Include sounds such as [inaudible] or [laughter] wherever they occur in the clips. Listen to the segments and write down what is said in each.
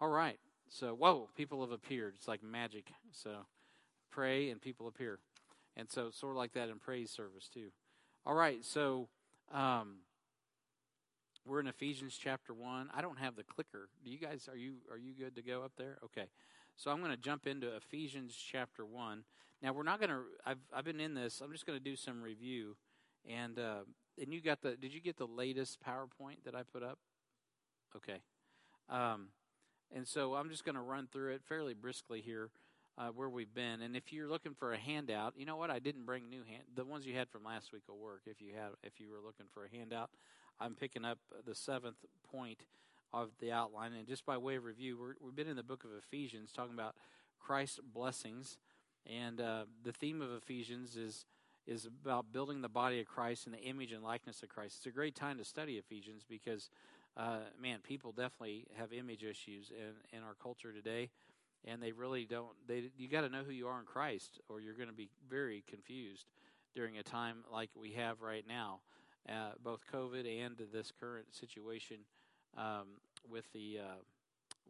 All right. So, whoa, people have appeared. It's like magic. So, pray and people appear. And so, sort of like that in praise service, too. All right. So, um, we're in Ephesians chapter 1. I don't have the clicker. Do you guys are you are you good to go up there? Okay. So I'm going to jump into Ephesians chapter 1. Now we're not going to I've I've been in this. I'm just going to do some review and uh, and you got the did you get the latest PowerPoint that I put up? Okay. Um, and so I'm just going to run through it fairly briskly here. Uh, where we've been, and if you're looking for a handout, you know what? I didn't bring new hand. The ones you had from last week will work. If you have, if you were looking for a handout, I'm picking up the seventh point of the outline. And just by way of review, we have been in the book of Ephesians talking about Christ's blessings. And uh, the theme of Ephesians is, is about building the body of Christ in the image and likeness of Christ. It's a great time to study Ephesians because, uh, man, people definitely have image issues in, in our culture today. And they really don't. They you got to know who you are in Christ, or you're going to be very confused during a time like we have right now uh, both COVID and this current situation um, with the uh,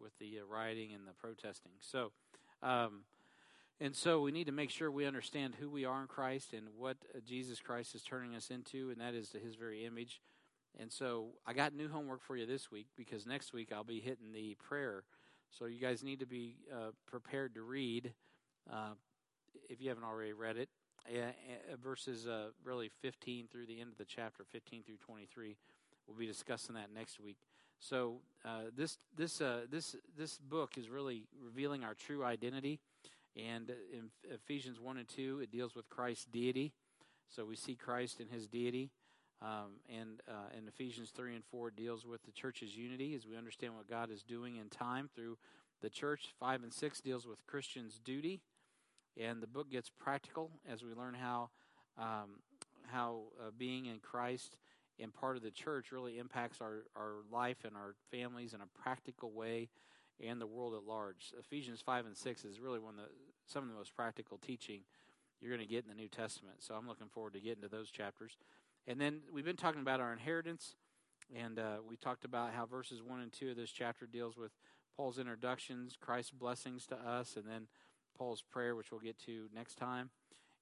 with the uh, rioting and the protesting. So, um, and so we need to make sure we understand who we are in Christ and what uh, Jesus Christ is turning us into, and that is His very image. And so I got new homework for you this week because next week I'll be hitting the prayer. So you guys need to be uh, prepared to read uh, if you haven't already read it verses uh, really 15 through the end of the chapter, 15 through 23. We'll be discussing that next week. So uh, this this uh, this this book is really revealing our true identity, and in Ephesians one and two, it deals with Christ's deity. So we see Christ in His deity, um, and uh, in Ephesians three and four, deals with the church's unity as we understand what God is doing in time through the church. Five and six deals with Christians' duty and the book gets practical as we learn how um, how uh, being in Christ and part of the church really impacts our, our life and our families in a practical way and the world at large. Ephesians 5 and 6 is really one of the, some of the most practical teaching you're going to get in the New Testament. So I'm looking forward to getting to those chapters. And then we've been talking about our inheritance, and uh, we talked about how verses 1 and 2 of this chapter deals with Paul's introductions, Christ's blessings to us, and then Paul's prayer, which we'll get to next time.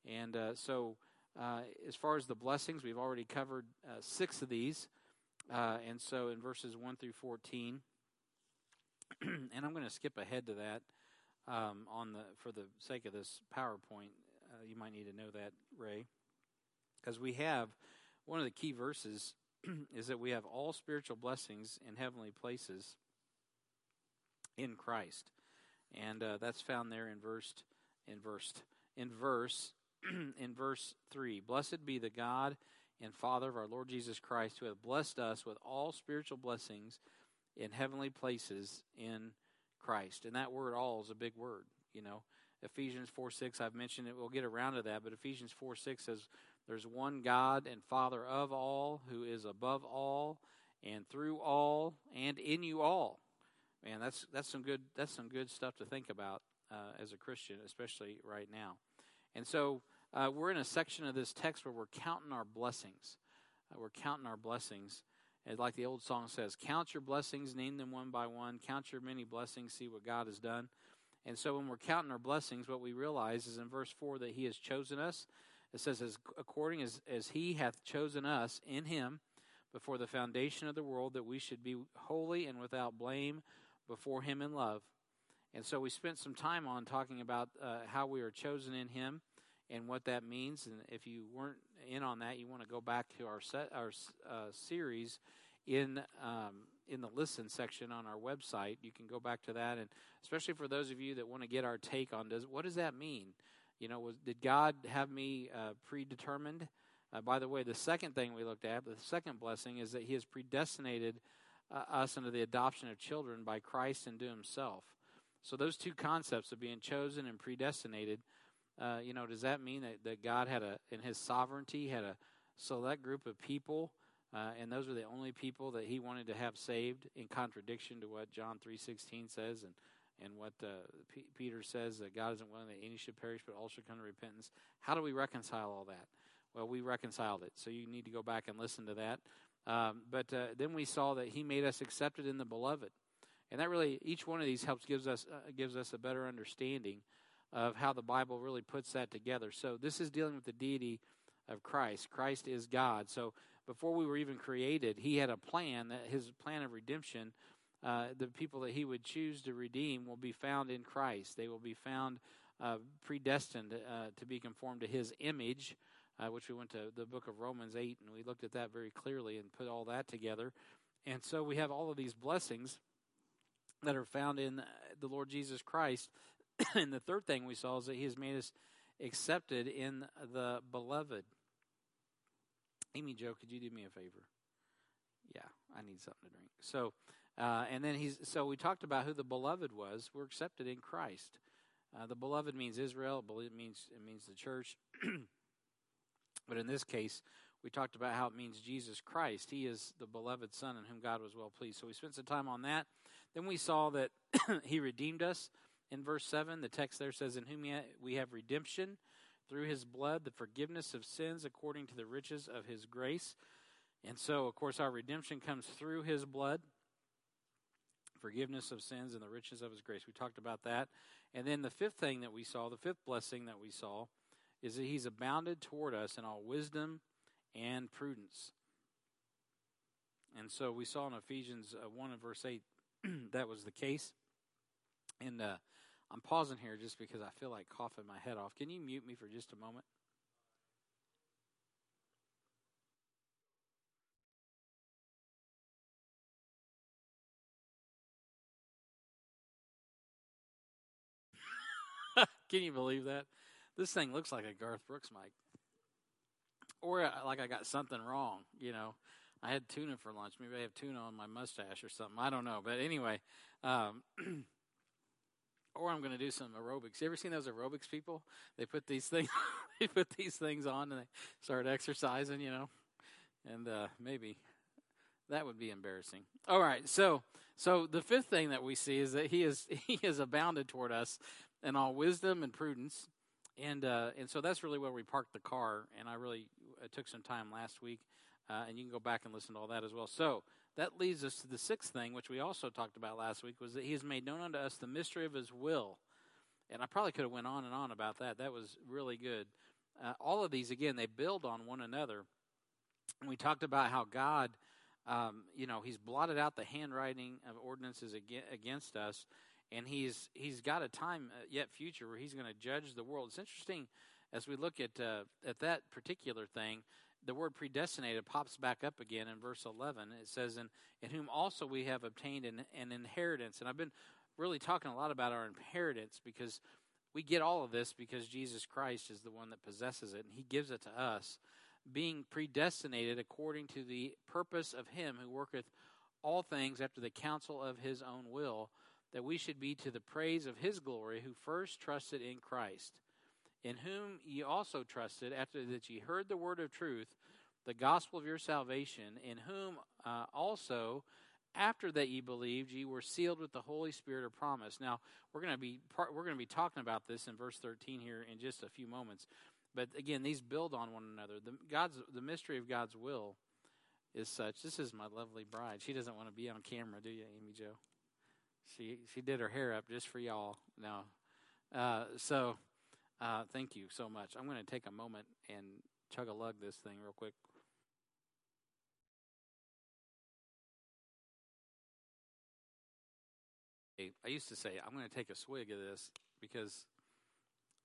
And uh, so, uh, as far as the blessings, we've already covered uh, six of these. Uh, and so, in verses 1 through 14, [clears throat] and I'm going to skip ahead to that um, on the for the sake of this PowerPoint. Uh, you might need to know that, Ray, because we have one of the key verses [clears throat] is that we have all spiritual blessings in heavenly places in Christ and uh, that's found there in verse in verse in verse [clears throat] in verse three. Blessed be the God and Father of our Lord Jesus Christ, who hath blessed us with all spiritual blessings in heavenly places in Christ. And that word "all" is a big word. You know, Ephesians four six. I've mentioned it. We'll get around to that, but Ephesians four six says, "There's one God and Father of all, who is above all." And through all and in you all man, that's that's some good that's some good stuff to think about uh, as a Christian, especially right now. And so uh, we're in a section of this text where we're counting our blessings. Uh, we're counting our blessings. And like the old song says, count your blessings, name them one by one, count your many blessings, see what God has done. And so when we're counting our blessings, what we realize is in verse 4 that He has chosen us. It says, as according as, as He hath chosen us in Him before the foundation of the world, that we should be holy and without blame before Him in love. And so we spent some time on talking about uh, how we are chosen in Him and what that means. And if you weren't in on that, you want to go back to our set, our uh, series in um, in the listen section on our website. You can go back to that, and especially for those of you that want to get our take on does what does that mean? You know, was, did God have me uh, predetermined? Uh, by the way, the second thing we looked at, the second blessing, is that He has predestinated uh, us into the adoption of children by Christ into Himself. So those two concepts of being chosen and predestinated, uh, you know, does that mean that, that God had a, in His sovereignty, had a select group of people, uh, and those were the only people that He wanted to have saved, in contradiction to what John three sixteen says, and and what uh, P- Peter says that God isn't willing that any should perish, but all should come to repentance. How do we reconcile all that? Well, we reconciled it. So you need to go back and listen to that. Um, but uh, then we saw that he made us accepted in the beloved. And that really, each one of these helps gives us uh, gives us a better understanding of how the Bible really puts that together. So this is dealing with the deity of Christ. Christ is God. So before we were even created, He had a plan that His plan of redemption. Uh, the people that He would choose to redeem will be found in Christ. They will be found uh, predestined uh, to be conformed to His image. Uh, which we went to the book of Romans 8 and we looked at that very clearly and put all that together. And so we have all of these blessings that are found in the Lord Jesus Christ. [coughs] and the third thing we saw is that He has made us accepted in the beloved. Amy Joe, could you do me a favor? Yeah, I need something to drink. So, uh, and then he's so we talked about who the beloved was. We're accepted in Christ. Uh, the beloved means Israel. It means it means the church. [clears throat] but in this case, we talked about how it means Jesus Christ. He is the beloved Son in whom God was well pleased. So we spent some time on that. Then we saw that [clears throat] He redeemed us in verse 7. The text there says, In whom we have redemption through His blood, the forgiveness of sins according to the riches of His grace. And so, of course, our redemption comes through His blood, forgiveness of sins, and the riches of His grace. We talked about that. And then the fifth thing that we saw, the fifth blessing that we saw, is that He's abounded toward us in all wisdom and prudence. And so we saw in Ephesians uh, 1 and verse 8 [clears throat] that was the case. And uh, I'm pausing here just because I feel like coughing my head off. Can you mute me for just a moment? [laughs] Can you believe that? This thing looks like a Garth Brooks mic or uh, like I got something wrong. You know, I had tuna for lunch. Maybe I have tuna on my mustache or something. I don't know. But anyway, um, [clears throat] or I'm going to do some aerobics. You ever seen those aerobics people? They put these things, [laughs] they put these things on and they start exercising. You know, and uh, maybe that would be embarrassing. All right, so so the fifth thing that we see is that he is [laughs] he is abounded toward us in all wisdom and prudence and uh, and so that's really where we parked the car. And I really I took some time last week, uh, and you can go back and listen to all that as well. So that leads us to the sixth thing, which we also talked about last week, was that He has made known unto us the mystery of His will. And I probably could have went on and on about that. That was really good. Uh, all of these again, they build on one another. And we talked about how God. Um, you know, he's blotted out the handwriting of ordinances against us, and he's he's got a time uh, yet future where he's going to judge the world. It's interesting as we look at uh, at that particular thing. The word predestinated pops back up again in verse 11. It says, "In in whom also we have obtained an, an inheritance." And I've been really talking a lot about our inheritance because we get all of this because Jesus Christ is the one that possesses it, and He gives it to us, being predestinated according to the purpose of Him who worketh all things after the counsel of His own will that we should be to the praise of his glory, who first trusted in Christ, in whom ye also trusted, after that ye heard the word of truth, the gospel of your salvation, in whom uh, also after that ye believed ye were sealed with the holy spirit of promise. Now we're going to be we're going to be talking about this in verse 13 here in just a few moments but again these build on one another the god's the mystery of god's will is such this is my lovely bride she doesn't want to be on camera do you amy joe she she did her hair up just for y'all. Now, uh, so uh, thank you so much. I'm going to take a moment and chug a lug this thing real quick. I used to say I'm going to take a swig of this because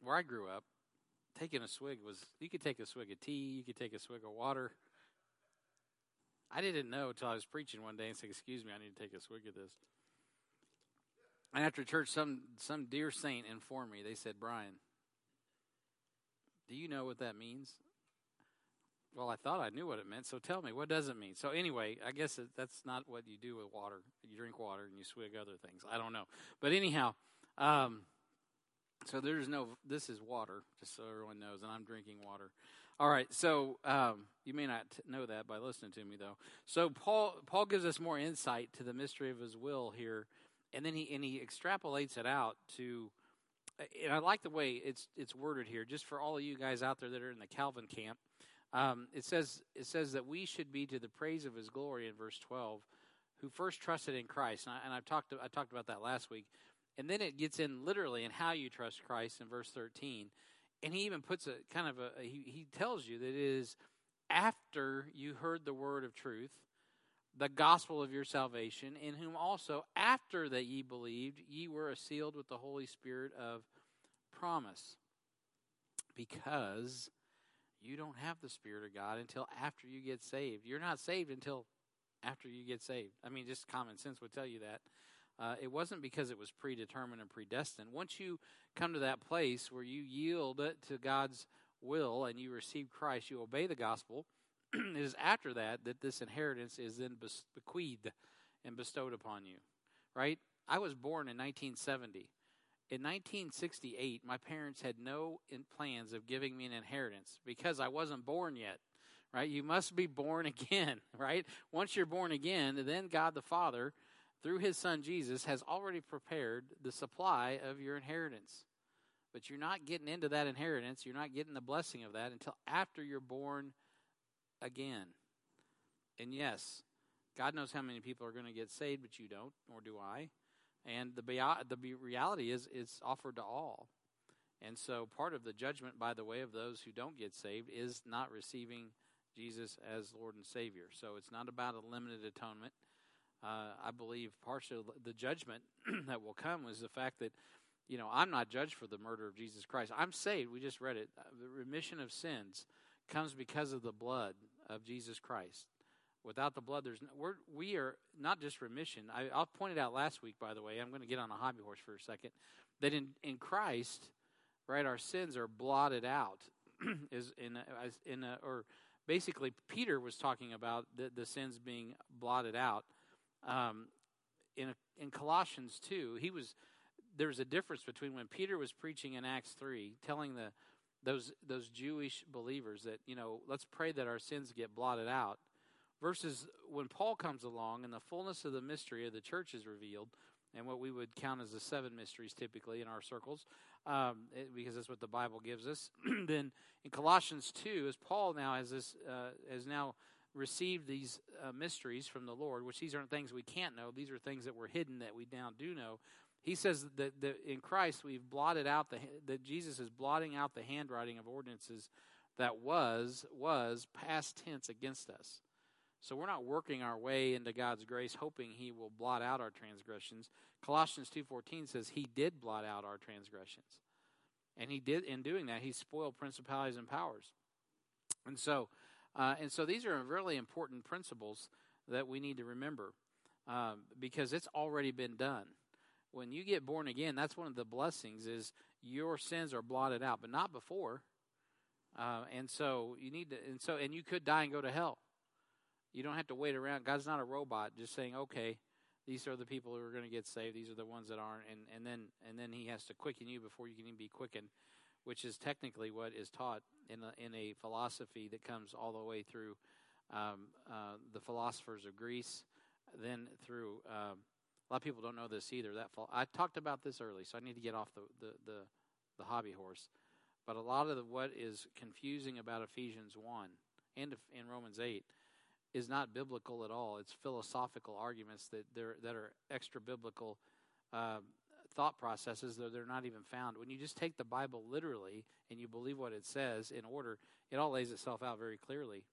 where I grew up, taking a swig was you could take a swig of tea, you could take a swig of water. I didn't know until I was preaching one day and said, "Excuse me, I need to take a swig of this." And after church, some some dear saint informed me. They said, "Brian, do you know what that means?" Well, I thought I knew what it meant. So tell me, what does it mean? So anyway, I guess that's not what you do with water. You drink water and you swig other things. I don't know, but anyhow, um, so there's no. This is water, just so everyone knows, and I'm drinking water. All right, so um, you may not know that by listening to me, though. So Paul Paul gives us more insight to the mystery of his will here and then he and he extrapolates it out to and I like the way it's it's worded here just for all of you guys out there that are in the Calvin camp um, it says it says that we should be to the praise of his glory in verse 12 who first trusted in Christ, and, I, and I've talked I talked about that last week, and then it gets in literally in how you trust Christ in verse thirteen, and he even puts a kind of a he, he tells you that it is after you heard the word of truth, the gospel of your salvation, in whom also after that ye believed, ye were sealed with the Holy Spirit of promise, because you don't have the Spirit of God until after you get saved. You're not saved until after you get saved. I mean, just common sense would tell you that. Uh, it wasn't because it was predetermined and predestined. Once you come to that place where you yield to God's will and you receive Christ, you obey the gospel. [clears throat] it is after that that this inheritance is then bequeathed and bestowed upon you. Right? I was born in 1970. In 1968, my parents had no plans of giving me an inheritance because I wasn't born yet. Right? You must be born [laughs] again, right? Once you're born again, then God the Father, through his son Jesus, has already prepared the supply of your inheritance. But you're not getting into that inheritance, you're not getting the blessing of that until after you're born again. And yes, God knows how many people are going to get saved, but you don't, nor do I. And the the reality is, it's offered to all. And so, part of the judgment, by the way, of those who don't get saved is not receiving Jesus as Lord and Savior. So, it's not about a limited atonement. Uh, I believe partially the judgment [clears throat] that will come is the fact that, you know, I'm not judged for the murder of Jesus Christ. I'm saved. We just read it. Uh, the remission of sins comes because of the blood of Jesus Christ. Without the blood, there's no, we're, we are not just remission. I, I'll point it out last week, by the way. I'm going to get on a hobby horse for a second. That in, in Christ, right, our sins are blotted out. [clears throat] is in a, in a, or basically Peter was talking about the, the sins being blotted out. Um, in in Colossians two, he was there's a difference between when Peter was preaching in Acts three, telling the those those Jewish believers that you know let's pray that our sins get blotted out versus when Paul comes along and the fullness of the mystery of the church is revealed, and what we would count as the seven mysteries typically in our circles, um, it, because that's what the Bible gives us. [clears throat] then in Colossians two, as Paul now has this uh, has now received these uh, mysteries from the Lord, which these aren't things we can't know; these are things that were hidden that we now do know. He says that, that in Christ we've blotted out the that Jesus is blotting out the handwriting of ordinances that was was past tense against us. So we're not working our way into God's grace hoping he will blot out our transgressions. Colossians 2:14 says he did blot out our transgressions. And he did in doing that he spoiled principalities and powers. And so uh, and so these are really important principles that we need to remember um, because it's already been done. When you get born again, that's one of the blessings is your sins are blotted out, but not before. Uh, and so you need to, and so, and you could die and go to hell. You don't have to wait around. God's not a robot just saying, okay, these are the people who are going to get saved. These are the ones that aren't. And, and then, and then he has to quicken you before you can even be quickened, which is technically what is taught in a, in a philosophy that comes all the way through um, uh, the philosophers of Greece, then through, um, a lot of people don't know this either. That fall, I talked about this early, so I need to get off the, the, the, the hobby horse. But a lot of the, what is confusing about Ephesians 1 and in Romans 8 is not biblical at all. It's philosophical arguments that that are extra biblical uh, thought processes, though they're not even found. When you just take the Bible literally and you believe what it says in order, it all lays itself out very clearly,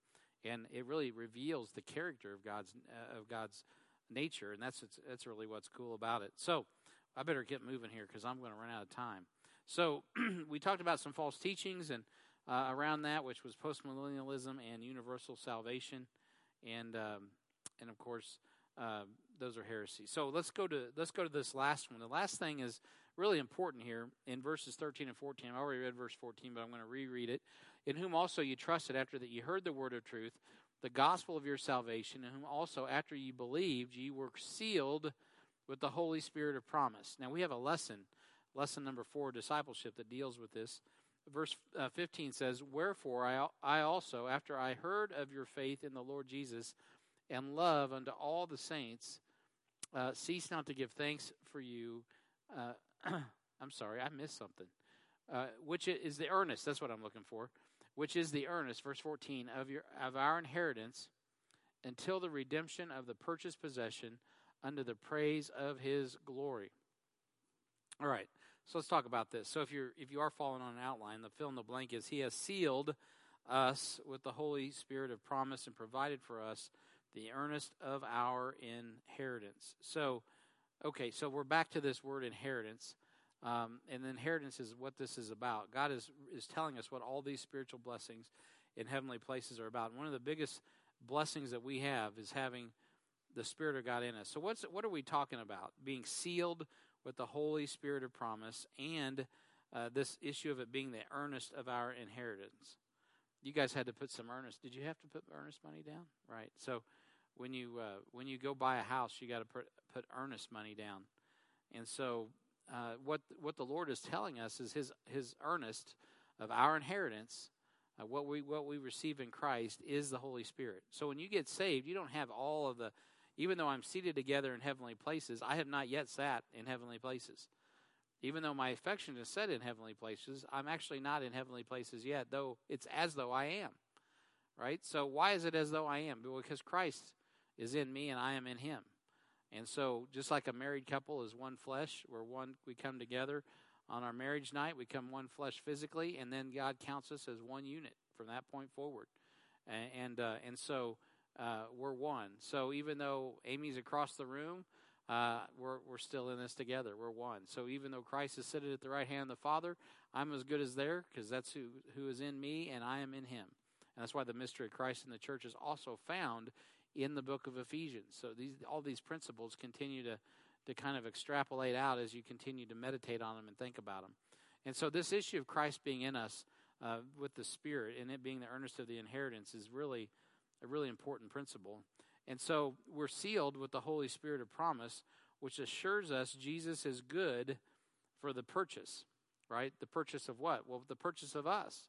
and it really reveals the character of God's uh, of God's nature, and that's that's really what's cool about it. So I better get moving here because I'm going to run out of time. So [clears throat] we talked about some false teachings and uh, around that, which was postmillennialism and universal salvation and um, and of course uh, those are heresies. So let's go to let's go to this last one. The last thing is really important here in verses 13 and 14. I already read verse 14, but I'm going to reread it. In whom also you trusted after that you heard the word of truth, the gospel of your salvation, in whom also after you believed ye were sealed with the Holy Spirit of promise. Now we have a lesson, lesson number four, discipleship, that deals with this verse uh, 15 says, Wherefore I, I also, after I heard of your faith in the Lord Jesus and love unto all the saints, uh, cease not to give thanks for you. Uh, [clears throat] I'm sorry, I missed something. Uh, which is the earnest, that's what I'm looking for. Which is the earnest, verse 14, of, your, of our inheritance until the redemption of the purchased possession under the praise of his glory. All right. So let's talk about this. So if you're if you are following on an outline, the fill in the blank is he has sealed us with the Holy Spirit of promise and provided for us the earnest of our inheritance. So, okay, so we're back to this word inheritance. Um, and inheritance is what this is about. God is is telling us what all these spiritual blessings in heavenly places are about. And one of the biggest blessings that we have is having the Spirit of God in us. So what's what are we talking about? Being sealed with the Holy Spirit of promise and uh, this issue of it being the earnest of our inheritance. You guys had to put some earnest. Did you have to put earnest money down? Right. So when you uh, when you go buy a house, you got to put put earnest money down. And so uh, what what the Lord is telling us is his his earnest of our inheritance, uh, what we what we receive in Christ is the Holy Spirit. So when you get saved, you don't have all of the. Even though I'm seated together in heavenly places, I have not yet sat in heavenly places. Even though my affection is set in heavenly places, I'm actually not in heavenly places yet, though it's as though I am. Right? So why is it as though I am? Because Christ is in me and I am in him. And so, just like a married couple is one flesh, we're one, we come together on our marriage night, we come one flesh physically, and then God counts us as one unit from that point forward. And and, uh, and so uh, we're one. So even though Amy's across the room, uh, we're we're still in this together. We're one. So even though Christ is sitting at the right hand of the Father, I'm as good as there because that's who who is in me, and I am in Him. And that's why the mystery of Christ in the church is also found in the book of Ephesians. So these all these principles continue to to kind of extrapolate out as you continue to meditate on them and think about them. And so this issue of Christ being in us uh, with the Spirit and it being the earnest of the inheritance is really a really important principle. And so we're sealed with the Holy Spirit of promise, which assures us Jesus is good for the purchase, right? The purchase of what? Well, the purchase of us.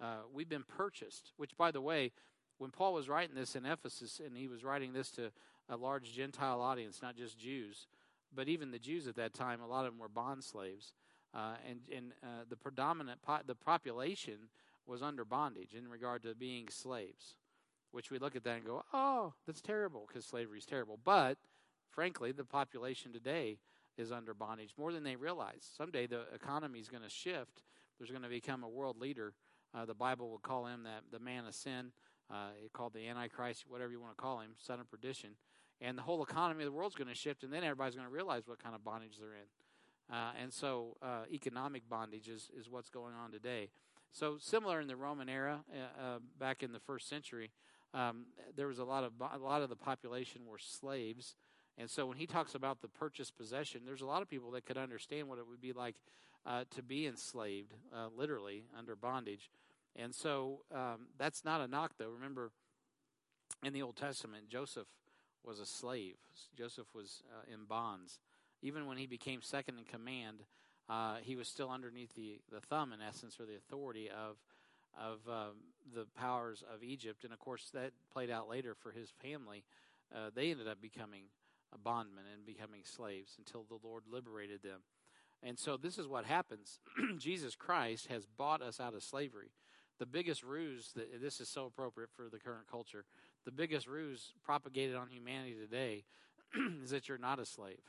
Uh, we've been purchased, which, by the way, when Paul was writing this in Ephesus, and he was writing this to a large Gentile audience, not just Jews, but even the Jews at that time, a lot of them were bond slaves, uh, and and uh, the predominant po- the population was under bondage in regard to being slaves, which we look at that and go, oh, that's terrible because slavery is terrible. But frankly, the population today is under bondage more than they realize. Someday the economy is going to shift. There's going to become a world leader. Uh, the Bible would call him that the man of sin uh, called the Antichrist, whatever you want to call him, son of perdition. And the whole economy of the world's going to shift, and then everybody's going to realize what kind of bondage they're in. Uh, and so, uh, economic bondage is, is what's going on today. So, similar in the Roman era, uh, uh back in the first century, um, there was a lot of a lot of the population were slaves, and so when he talks about the purchased possession, there's a lot of people that could understand what it would be like uh, to be enslaved, uh, literally under bondage. And so um, that's not a knock, though. Remember, in the Old Testament, Joseph was a slave. Joseph was uh, in bonds. Even when he became second in command, uh, he was still underneath the, the thumb, in essence, or the authority of of um, the powers of Egypt. And of course, that played out later for his family. Uh, they ended up becoming bondmen and becoming slaves until the Lord liberated them. And so, this is what happens. [clears throat] Jesus Christ has bought us out of slavery the biggest ruse that this is so appropriate for the current culture. The biggest ruse propagated on humanity today [clears throat] is that you're not a slave.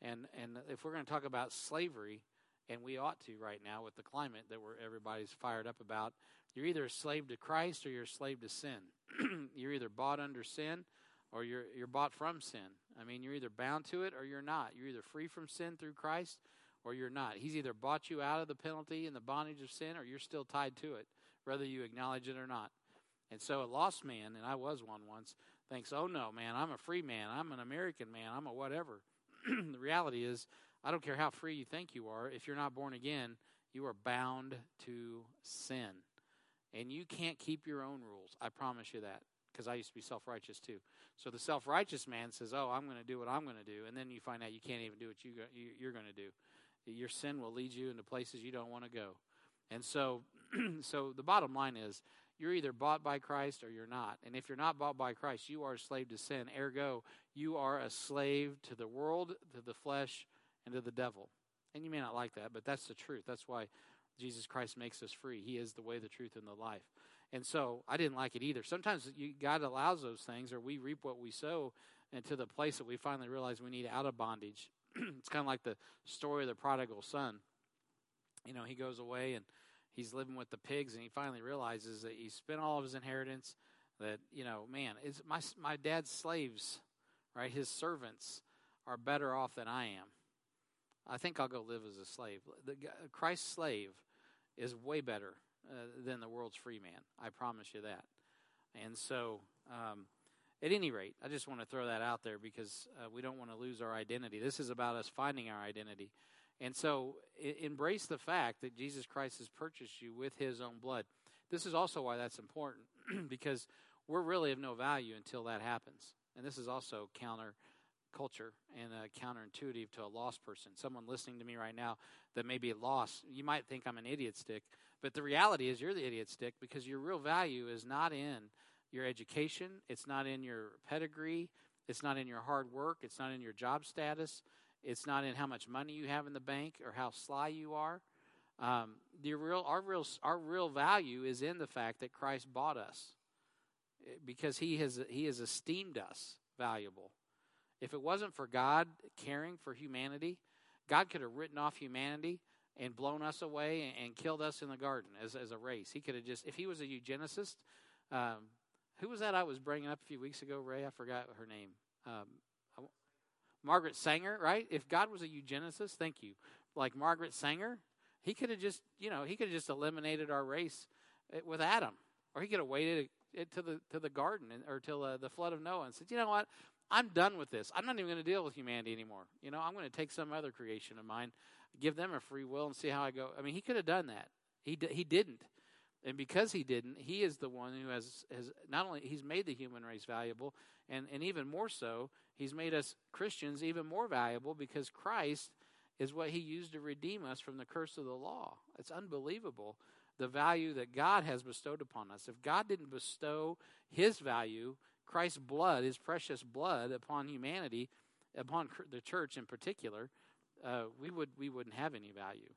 And and if we're going to talk about slavery, and we ought to right now with the climate that we're everybody's fired up about, you're either a slave to Christ or you're a slave to sin. [clears throat] you're either bought under sin or you're you're bought from sin. I mean, you're either bound to it or you're not. You're either free from sin through Christ or you're not. He's either bought you out of the penalty and the bondage of sin or you're still tied to it, whether you acknowledge it or not. And so a lost man, and I was one once, thinks, oh no, man, I'm a free man. I'm an American man. I'm a whatever. [clears throat] the reality is, I don't care how free you think you are, if you're not born again, you are bound to sin. And you can't keep your own rules. I promise you that because I used to be self righteous too. So the self righteous man says, "Oh, I'm going to do what I'm going to do," and then you find out you can't even do what you, you're going to do your sin will lead you into places you don't want to go. And so, [clears throat] so the bottom line is you're either bought by Christ or you're not. And if you're not bought by Christ, you are a slave to sin. Ergo, you are a slave to the world, to the flesh, and to the devil. And you may not like that, but that's the truth. That's why Jesus Christ makes us free. He is the way, the truth, and the life. And so I didn't like it either. Sometimes you, God allows those things, or we reap what we sow, into the place that we finally realize we need out of bondage. [clears throat] it's kind of like the story of the prodigal son. You know, he goes away and he's living with the pigs, and he finally realizes that he spent all of his inheritance. That you know, man, is my my dad's slaves, right? His servants are better off than I am. I think I'll go live as a slave. The Christ's slave is way better uh, than the world's free man. I promise you that. And so, um, at any rate, I just want to throw that out there because uh, we don't want to lose our identity. This is about us finding our identity. And so, I- embrace the fact that Jesus Christ has purchased you with his own blood. This is also why that's important [clears throat] because we're really of no value until that happens. And this is also counter culture and uh, counterintuitive to a lost person. Someone listening to me right now that may be lost, you might think I'm an idiot stick, but the reality is you're the idiot stick because your real value is not in your education, it's not in your pedigree, it's not in your hard work, it's not in your job status, it's not in how much money you have in the bank or how sly you are. Um, the real, our real, our real value is in the fact that Christ bought us eh, because he has he has esteemed us valuable if it wasn't for God caring for humanity, God could have written off humanity and blown us away and, killed us in the garden as, as a race. He could have just, if he was a eugenicist, um, who was that I was bringing up a few weeks ago, Ray? I forgot her name. Um, Margaret Sanger, right? If God was a eugenicist, thank you, like Margaret Sanger, he could have just, you know, he could have just eliminated our race eh, with Adam, or he could have waited it to the to the garden or till uh, the flood of Noah and said, you know what, I'm done with this. I'm not even going to deal with humanity anymore. You know, I'm going to take some other creation of mine, give them a free will, and see how I go. I mean, he could have done that. He d- he didn't, and because he didn't, he is the one who has has not only he's made the human race valuable, and and even more so, he's made us Christians even more valuable because Christ is what he used to redeem us from the curse of the law. It's unbelievable the value that God has bestowed upon us. If God didn't bestow his value Christ's blood, his precious blood upon humanity, upon the church in particular, uh, we would we wouldn't have any value.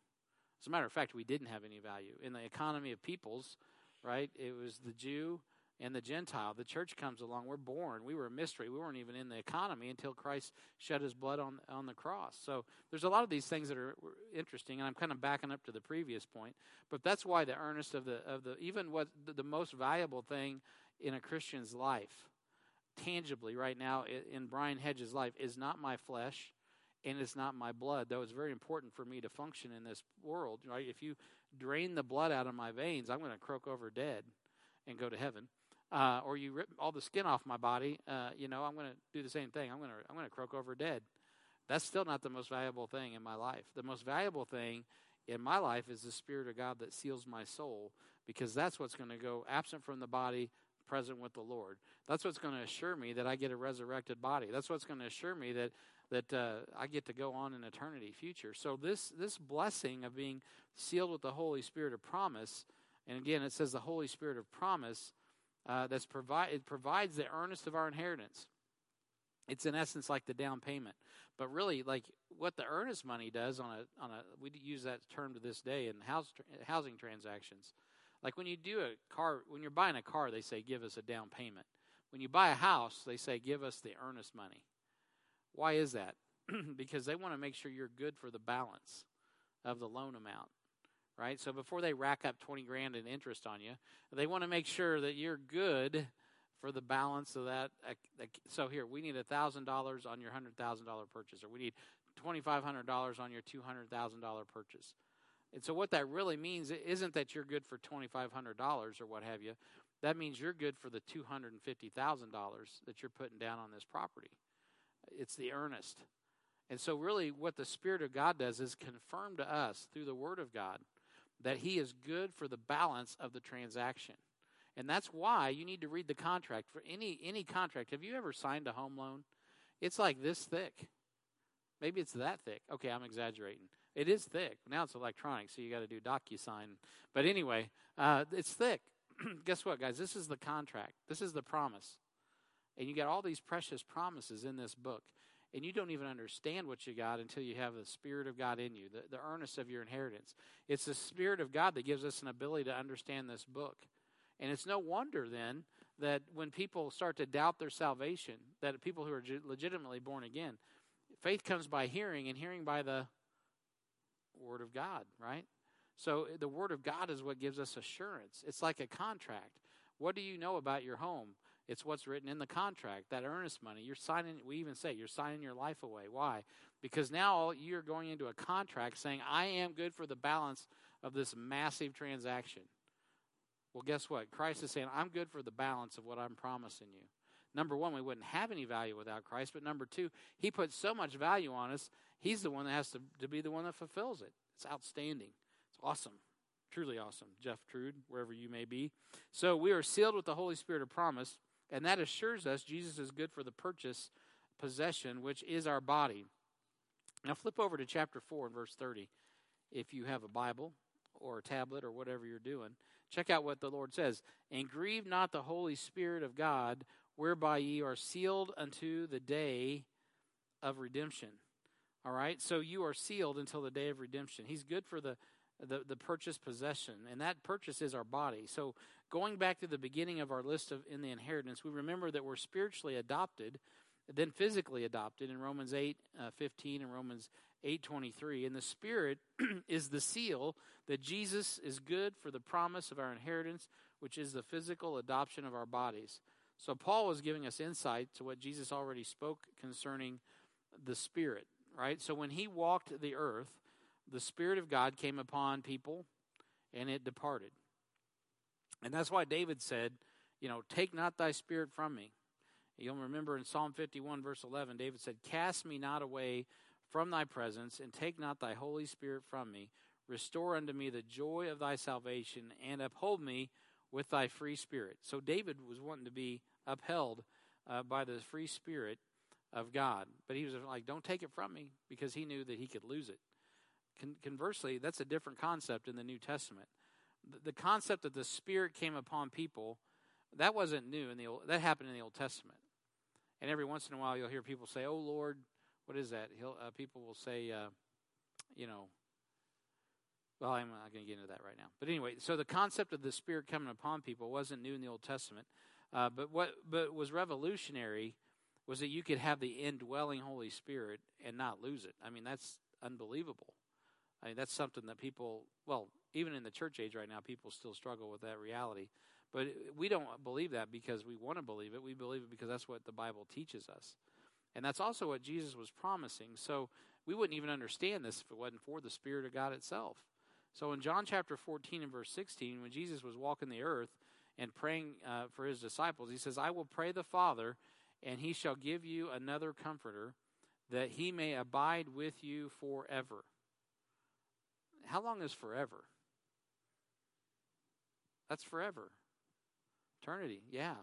As a matter of fact, we didn't have any value in the economy of peoples. Right? It was the Jew and the Gentile. The church comes along. We're born. We were a mystery. We weren't even in the economy until Christ shed His blood on on the cross. So there's a lot of these things that are interesting, and I'm kind of backing up to the previous point. But that's why the earnest of the of the even what the, the most valuable thing in a Christian's life tangibly right now in Brian Hedges' life is not my flesh and it's not my blood, though it's very important for me to function in this world. Right? If you drain the blood out of my veins, I'm going to croak over dead and go to heaven. Uh, or you rip all the skin off my body, uh, you know, I'm going to do the same thing. I'm going to I'm going to croak over dead. That's still not the most valuable thing in my life. The most valuable thing in my life is the Spirit of God that seals my soul, because that's what's going to go absent from the body, present with the Lord. That's what's going to assure me that I get a resurrected body. That's what's going to assure me that that uh, I get to go on in eternity future. So this this blessing of being sealed with the Holy Spirit of promise, and again it says the Holy Spirit of promise uh, that's provide it provides the earnest of our inheritance. It's in essence like the down payment, but really like what the earnest money does on a on a we use that term to this day in house housing transactions. Like when you do a car, when you're buying a car, they say, give us a down payment. When you buy a house, they say, give us the earnest money. Why is that? [clears throat] because they want to make sure you're good for the balance of the loan amount, right? So before they rack up 20 grand in interest on you, they want to make sure that you're good for the balance of that. So here, we need $1,000 on your $100,000 purchase, or we need $2,500 on your $200,000 purchase. And so, what that really means isn't that you're good for $2,500 or what have you. That means you're good for the $250,000 that you're putting down on this property. It's the earnest. And so, really, what the Spirit of God does is confirm to us through the Word of God that He is good for the balance of the transaction. And that's why you need to read the contract for any any contract. Have you ever signed a home loan? It's like this thick. Maybe it's that thick. Okay, I'm exaggerating. It is thick. Now it's electronic, so you got to do DocuSign. But anyway, uh, it's thick. [clears throat] Guess what, guys? This is the contract. This is the promise. And you got all these precious promises in this book. And you don't even understand what you got until you have the Spirit of God in you, the, the earnest of your inheritance. It's the Spirit of God that gives us an ability to understand this book. And it's no wonder then that when people start to doubt their salvation, that people who are legitimately born again, faith comes by hearing, and hearing by the Word of God, right? So the Word of God is what gives us assurance. It's like a contract. What do you know about your home? It's what's written in the contract, that earnest money. You're signing, we even say, you're signing your life away. Why? Because now you're going into a contract saying, I am good for the balance of this massive transaction. Well, guess what? Christ is saying, I'm good for the balance of what I'm promising you. Number one, we wouldn't have any value without Christ. But number two, He puts so much value on us, He's the one that has to, to be the one that fulfills it. It's outstanding. It's awesome. Truly awesome. Jeff Trude, wherever you may be. So we are sealed with the Holy Spirit of promise, and that assures us Jesus is good for the purchase possession, which is our body. Now flip over to chapter 4 and verse 30 if you have a Bible or a tablet or whatever you're doing. Check out what the Lord says. And grieve not the Holy Spirit of God, whereby ye are sealed unto the day of redemption. All right? So you are sealed until the day of redemption. He's good for the the, the purchase possession, and that purchase is our body. So, going back to the beginning of our list of in the inheritance, we remember that we're spiritually adopted, then physically adopted in Romans 8 uh, 15 and Romans 8 23. And the Spirit [clears throat] is the seal that Jesus is good for the promise of our inheritance, which is the physical adoption of our bodies. So, Paul was giving us insight to what Jesus already spoke concerning the Spirit, right? So, when he walked the earth, the Spirit of God came upon people and it departed. And that's why David said, you know, take not thy spirit from me. You'll remember in Psalm 51, verse 11, David said, Cast me not away from thy presence, and take not thy Holy Spirit from me. Restore unto me the joy of thy salvation, and uphold me with thy free spirit. So David was wanting to be upheld uh, by the free spirit of God. But he was like, don't take it from me because he knew that he could lose it. Con- conversely, that's a different concept in the New Testament. The, the concept that the Spirit came upon people, that wasn't new in the Old, that happened in the Old Testament. And every once in a while, you'll hear people say, "Oh Lord, what is that?" He'll, uh, people will say, uh, you know, well, I'm not going to get into that right now. But anyway, so the concept of the Spirit coming upon people wasn't new in the Old Testament. Uh, but what but was revolutionary was that you could have the indwelling Holy Spirit and not lose it. I mean, that's unbelievable. I mean, that's something that people, well, even in the church age right now, people still struggle with that reality. But we don't believe that because we want to believe it. We believe it because that's what the Bible teaches us. And that's also what Jesus was promising. So we wouldn't even understand this if it wasn't for the Spirit of God itself. So in John chapter 14 and verse 16, when Jesus was walking the earth and praying uh, for his disciples, he says, I will pray the Father, and he shall give you another comforter, that he may abide with you forever. How long is forever? That's forever. Eternity, yeah.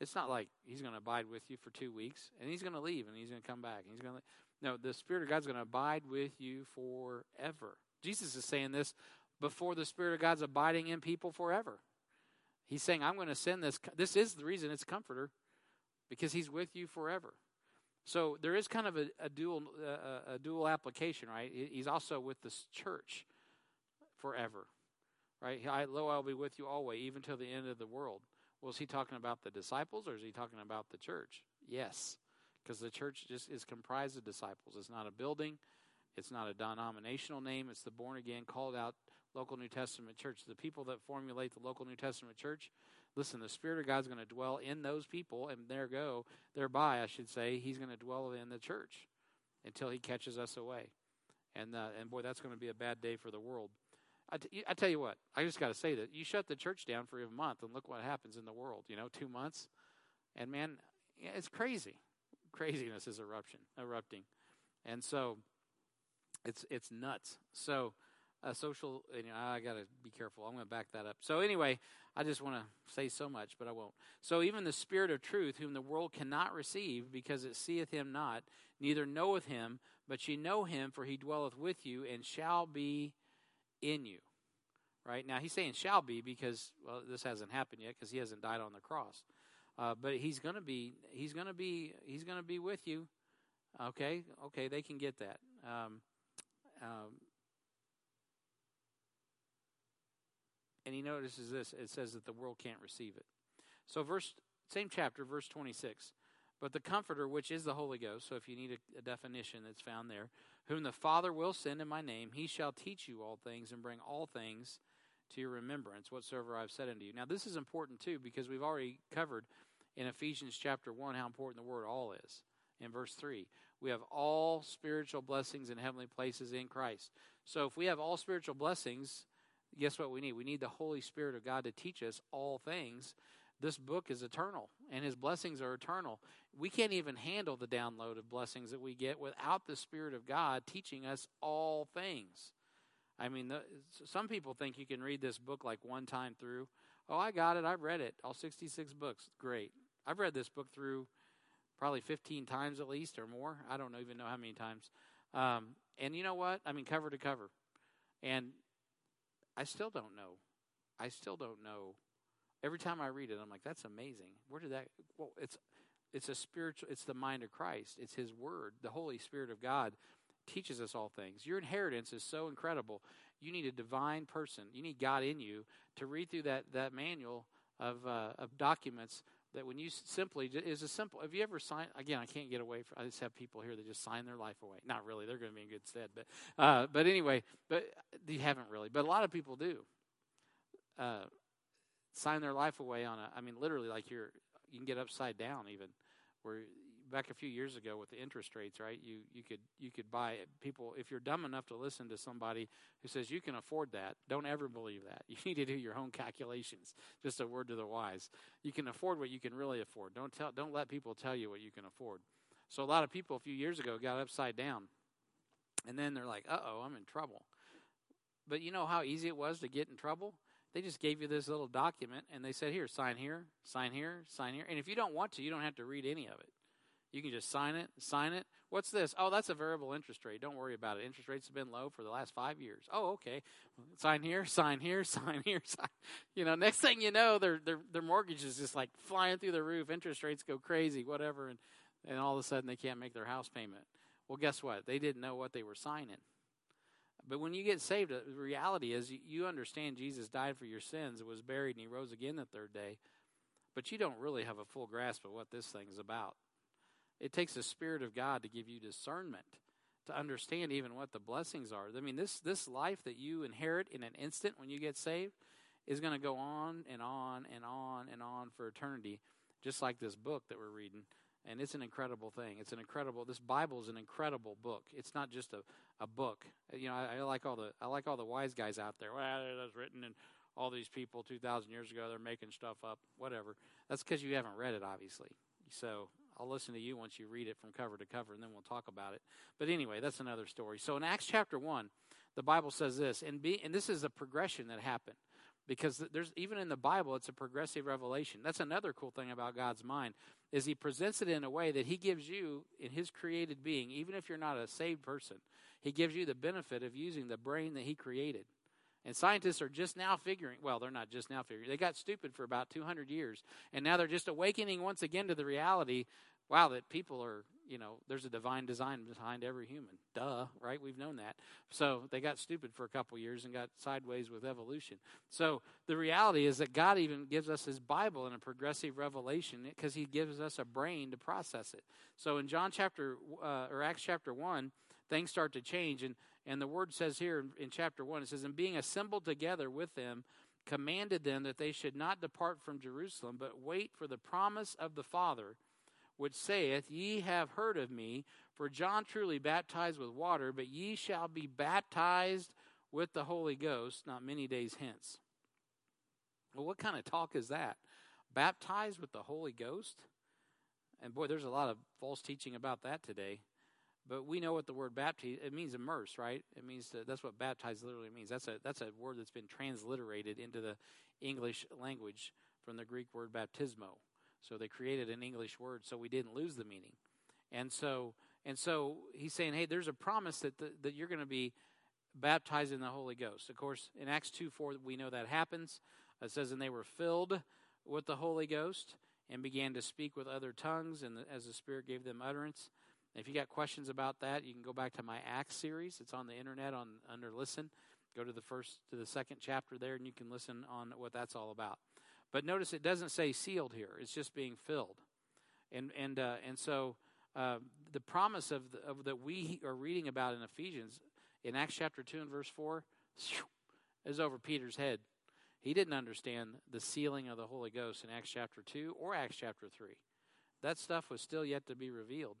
It's not like he's going to abide with you for two weeks and he's going to leave and he's going to come back. And he's going to no. The Spirit of God's going to abide with you forever. Jesus is saying this before the Spirit of God's abiding in people forever. He's saying, I'm going to send this. This is the reason it's comforter because he's with you forever. So there is kind of a, a dual uh, a dual application, right? He's also with this church forever, right? I, lo, I'll be with you always, even till the end of the world. Well, he talking about the disciples or is he talking about the church? Yes, because the church just is comprised of disciples. It's not a building. It's not a denominational name. It's the born again, called out local New Testament church. The people that formulate the local New Testament church, listen, the Spirit of God's going to dwell in those people, and there go, thereby, I should say, He's going to dwell in the church until He catches us away. And uh, and boy, that's going to be a bad day for the world. I, t- I tell you what, I just got to say that you shut the church down for a month, and look what happens in the world. You know, two months, and man, it's crazy. Craziness is eruption, erupting, and so it's it's nuts. So, uh, social. You know, I got to be careful. I'm going to back that up. So anyway, I just want to say so much, but I won't. So even the Spirit of truth, whom the world cannot receive, because it seeth him not, neither knoweth him, but ye know him, for he dwelleth with you, and shall be in you. Right now, he's saying shall be because well, this hasn't happened yet because he hasn't died on the cross. Uh, but he's going to be he's going to be he's going to be with you. Okay, okay, they can get that. Um, um, and he notices this. It says that the world can't receive it. So, verse same chapter, verse 26. But the Comforter, which is the Holy Ghost, so if you need a, a, definition that's found there, whom the Father will send in my name, he shall teach you all things and bring all things to your remembrance, whatsoever I've said unto you. Now, this is important too, because we've already covered in Ephesians chapter 1 how important the word all is. In verse 3, we have all spiritual blessings in heavenly places in Christ. So, if we have all spiritual blessings, guess what we need? We need the Holy Spirit of God to teach us all things this book is eternal and his blessings are eternal. We can't even handle the download of blessings that we get without the Spirit of God teaching us all things. I mean, the, some people think you can read this book like one time through. Oh, I got it. I've read it. All 66 books. Great. I've read this book through probably 15 times at least or more. I don't even know how many times. Um, and you know what? I mean, cover to cover. And I still don't know. I still don't know Every time I read it, I'm like, that's amazing. Where did that? Well, it's it's a spiritual. It's the mind of Christ. It's His Word. The Holy Spirit of God teaches us all things. Your inheritance is so incredible. You need a divine person. You need God in you to read through that that manual of uh, of documents. That when you simply is a simple. Have you ever signed? Again, I can't get away from. I just have people here that just sign their life away. Not really. They're going to be in good stead. But uh, but anyway, but you haven't really. But a lot of people do. Uh, sign their life away on a I mean literally like you're you can get upside down even where back a few years ago with the interest rates right you you could you could buy people if you're dumb enough to listen to somebody who says you can afford that don't ever believe that. [laughs] You need to do your own calculations. Just a word to the wise. You can afford what you can really afford. Don't tell don't let people tell you what you can afford. So a lot of people a few years ago got upside down and then they're like uh-oh i'm in trouble. But you know how easy it was to get in trouble? They just gave you this little document and they said, here, sign here, sign here, sign here. And if you don't want to, you don't have to read any of it. You can just sign it, sign it. What's this? Oh, that's a variable interest rate. Don't worry about it. Interest rates have been low for the last five years. Oh, okay. Sign here, [laughs] sign here, sign here, [laughs] sign. You know, next thing you know, their their their mortgage is just like flying through the roof. Interest rates go crazy, whatever, and and all of a sudden they can't make their house payment. Well, guess what? They didn't know what they were signing. But when you get saved, uh, the reality is you understand Jesus died for your sins, was buried, and he rose again the third day. But you don't really have a full grasp of what this thing is about. It takes the Spirit of God to give you discernment to understand even what the blessings are. I mean, this this life that you inherit in an instant when you get saved is going to go on and on and on and on for eternity, just like this book that we're reading and it's an incredible thing. It's an incredible. This Bible is an incredible book. It's not just a, a book. Uh, you know, I, I like all the I like all the wise guys out there. Well, it was written and all these people two thousand years ago. They're making stuff up. Whatever. That's because you haven't read it, obviously. So I'll listen to you once you read it from cover to cover, and then we'll talk about it. But anyway, that's another story. So in Acts chapter one, the Bible says this, and be and this is a progression that happened because there's even in the bible it's a progressive revelation that's another cool thing about god's mind is he presents it in a way that he gives you in his created being even if you're not a saved person he gives you the benefit of using the brain that he created and scientists are just now figuring well they're not just now figuring they got stupid for about 200 years and now they're just awakening once again to the reality wow that people are you know, there's a divine design behind every human. Duh, right? We've known that. So they got stupid for a couple years and got sideways with evolution. So the reality is that God even gives us His Bible in a progressive revelation because He gives us a brain to process it. So in John chapter uh, or Acts chapter one, things start to change, and and the word says here in, chapter one, it says, "And being assembled together with them." Commanded them that they should not depart from Jerusalem, but wait for the promise of the Father, which saith, Ye have heard of me, for John truly baptized with water, but ye shall be baptized with the Holy Ghost not many days hence. Well, what kind of talk is that? Baptized with the Holy Ghost? And boy, there's a lot of false teaching about that today. But we know what the word baptize it means immerse, right? It means to, that's what baptize literally means. That's a that's a word that's been transliterated into the English language from the Greek word baptismo. So they created an English word so we didn't lose the meaning. And so and so he's saying, hey, there's a promise that the, that you're going to be baptized in the Holy Ghost. Of course, in Acts 2 4, we know that happens. It says, and they were filled with the Holy Ghost and began to speak with other tongues, and as the Spirit gave them utterance. If you got questions about that, you can go back to my Acts series. It's on the internet on under Listen, Go to the first to the second chapter there, and you can listen on what that's all about. But notice it doesn't say sealed here; it's just being filled, and and uh, and so uh, the promise of, the, of that we are reading about in Ephesians in Acts chapter two and verse four [sniffs] is over Peter's head. He didn't understand the sealing of the Holy Ghost in Acts chapter 2 or Acts chapter 3. That stuff was still yet to be revealed.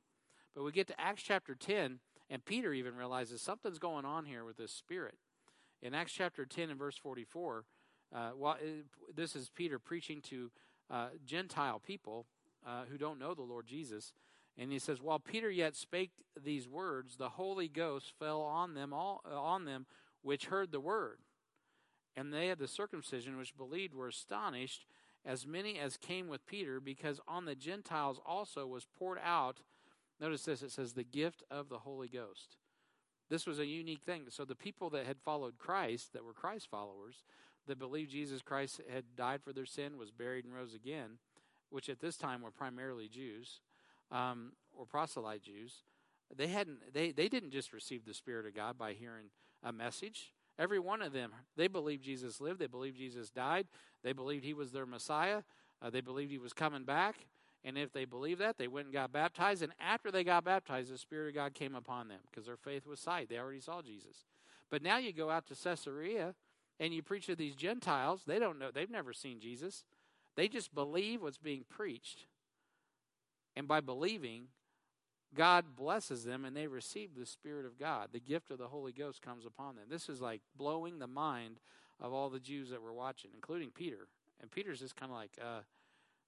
But we get to Acts chapter 10, and Peter even realizes something's going on here with this Spirit. In Acts chapter 10 and verse 44, uh, while, uh, this is Peter preaching to uh, Gentile people uh, who don't know the Lord Jesus. And he says, While Peter yet spake these words, the Holy Ghost fell on them all on them which heard the word. And they of the circumcision which believed were astonished, as many as came with Peter, because on the Gentiles also was poured out, notice this, it says, the gift of the Holy Ghost. This was a unique thing. So the people that had followed Christ, that were Christ followers, that believed Jesus Christ had died for their sin, was buried, and rose again, which at this time were primarily Jews um, or proselyte Jews, they hadn't they, they didn't just receive the Spirit of God by hearing a message. Every one of them, they believed Jesus lived. They believed Jesus died. They believed he was their Messiah. Uh, they believed he was coming back. And if they believed that, they went and got baptized. And after they got baptized, the Spirit of God came upon them because their faith was sight. They already saw Jesus. But now you go out to Caesarea and you preach to these Gentiles. They don't know, they've never seen Jesus. They just believe what's being preached. And by believing, God blesses them and they receive the Spirit of God. The gift of the Holy Ghost comes upon them. This is like blowing the mind of all the Jews that were watching, including Peter. And Peter's just kind of like, uh,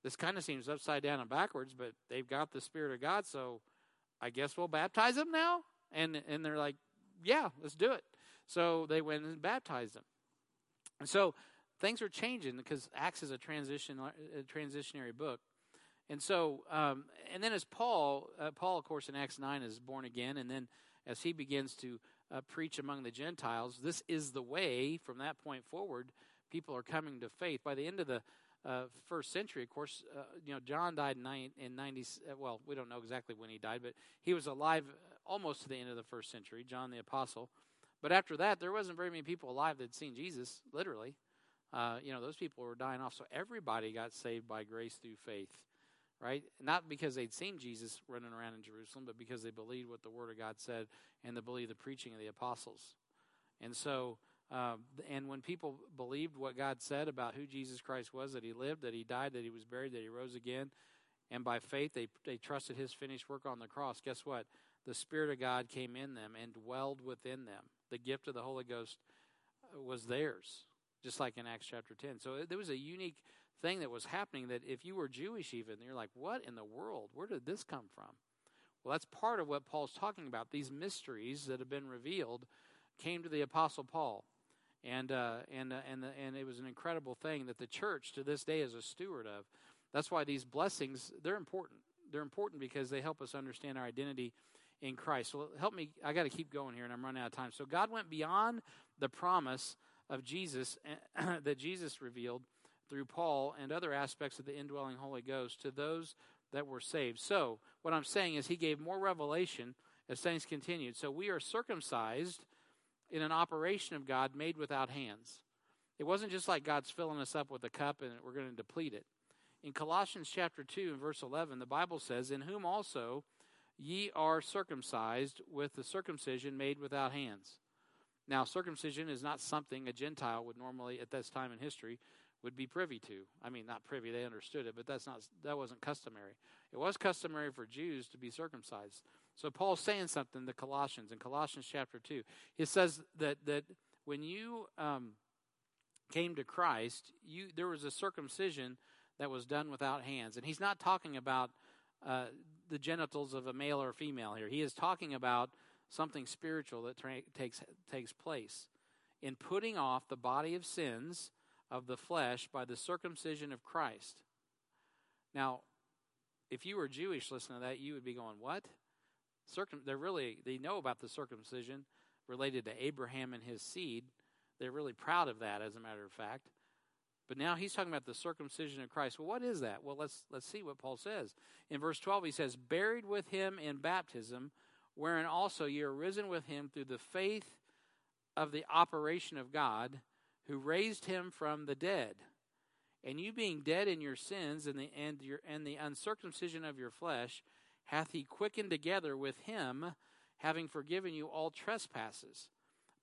this kind of seems upside down and backwards, but they've got the Spirit of God, so I guess we'll baptize them now? And, and they're like, yeah, let's do it. So they went and baptized them. And so things are changing because Acts is a transition a transitionary book. And so, um, and then as Paul, uh, Paul, of course, in Acts 9 is born again, and then as he begins to uh, preach among the Gentiles, this is the way from that point forward, people are coming to faith. By the end of the uh, first century, of course, uh, you know, John died in, 90, in 90, uh, well, we don't know exactly when he died, but he was alive almost to the end of the first century, John the Apostle. But after that, there wasn't very many people alive that had seen Jesus, literally. Uh, you know, those people were dying off. So everybody got saved by grace through faith right? Not because they'd seen Jesus running around in Jerusalem, but because they believed what the Word of God said and they believed the preaching of the apostles. And so, uh, and when people believed what God said about who Jesus Christ was, that He lived, that He died, that He was buried, that He rose again, and by faith they they trusted His finished work on the cross. Guess what? The Spirit of God came in them and dwelled within them. The gift of the Holy Ghost uh, was theirs, just like in Acts chapter ten. So there was a unique thing that was happening that if you were Jewish, even, you're like, what in the world? Where did this come from? Well, that's part of what Paul's talking about. These mysteries that have been revealed came to the Apostle Paul. And, uh, and, uh, and, the, and it was an incredible thing that the church to this day is a steward of. That's why these blessings, they're important. They're important because they help us understand our identity in Christ. So help me, I got to keep going here and I'm running out of time. So God went beyond the promise of Jesus [clears throat] that Jesus revealed through Paul and other aspects of the indwelling Holy Ghost to those that were saved. So, what I'm saying is, he gave more revelation as things continued. So, we are circumcised in an operation of God made without hands. It wasn't just like God's filling us up with a cup and we're going to deplete it. In Colossians chapter 2 and verse 11, the Bible says, In whom also ye are circumcised with the circumcision made without hands. Now, circumcision is not something a Gentile would normally, at this time in history, would be privy to. I mean, not privy; they understood it, but that's not that wasn't customary. It was customary for Jews to be circumcised. So Paul's saying something to Colossians in Colossians chapter two. He says that that when you um, came to Christ, you there was a circumcision that was done without hands, and he's not talking about uh, the genitals of a male or female here. He is talking about something spiritual that tra- takes takes place in putting off the body of sins of the flesh by the circumcision of Christ. Now, if you were Jewish listening to that, you would be going, What? Circum they're really they know about the circumcision related to Abraham and his seed. They're really proud of that, as a matter of fact. But now he's talking about the circumcision of Christ. Well, what is that? Well, let's let's see what Paul says. In verse 12 he says, "Buried with him in baptism, wherein also ye are risen with him through the faith of the operation of God who raised him from the dead. And you being dead in your sins and the and your and the uncircumcision of your flesh, hath he quickened together with him, having forgiven you all trespasses,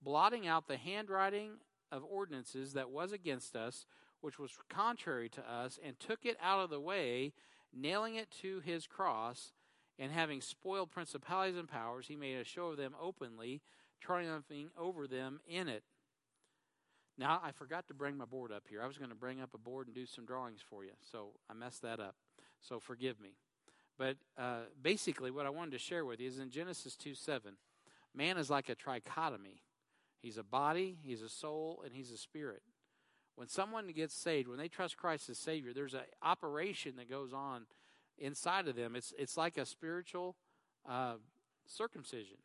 blotting out the handwriting of ordinances that was against us, which was contrary to us, and took it out of the way, nailing it to his cross, and having spoiled principalities and powers, he made a show of them openly, triumphing over them in it. Now, I forgot to bring my board up here. I was going to bring up a board and do some drawings for you, so I messed that up. So forgive me. But uh, basically, what I wanted to share with you is in Genesis 2 7, man is like a trichotomy. He's a body, he's a soul, and he's a spirit. When someone gets saved, when they trust Christ as Savior, there's an operation that goes on inside of them. It's, it's like a spiritual uh, circumcision.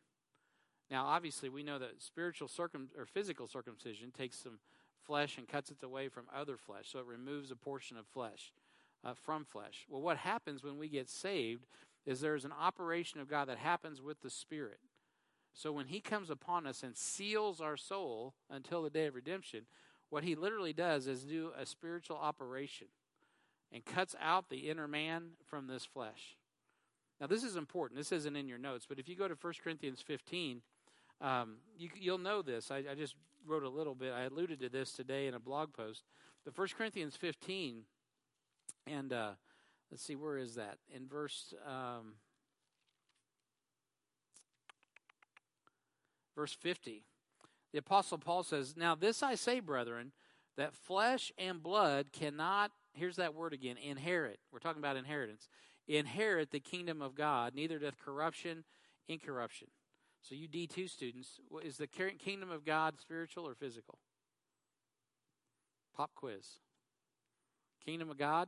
Now, obviously, we know that spiritual circum or physical circumcision takes some flesh and cuts it away from other flesh, so it removes a portion of flesh uh, from flesh. Well, what happens when we get saved is there's an operation of God that happens with the Spirit. So when He comes upon us and seals our soul until the day of redemption, what He literally does is do a spiritual operation and cuts out the inner man from this flesh. Now, this is important. This isn't in your notes, but if you go to 1 Corinthians 15, um, you, will know this. I, I, just wrote a little bit. I alluded to this today in a blog post. But 1 Corinthians 15, and uh, let's see, where is that? In verse. Um, verse 50. The Apostle Paul says, Now this I say, brethren, that flesh and blood cannot, here's that word again, inherit. We're talking about inheritance. Inherit the kingdom of God, neither doth corruption, incorruption. So, you D2 students, is the kingdom of God spiritual or physical? Pop quiz. Kingdom of God?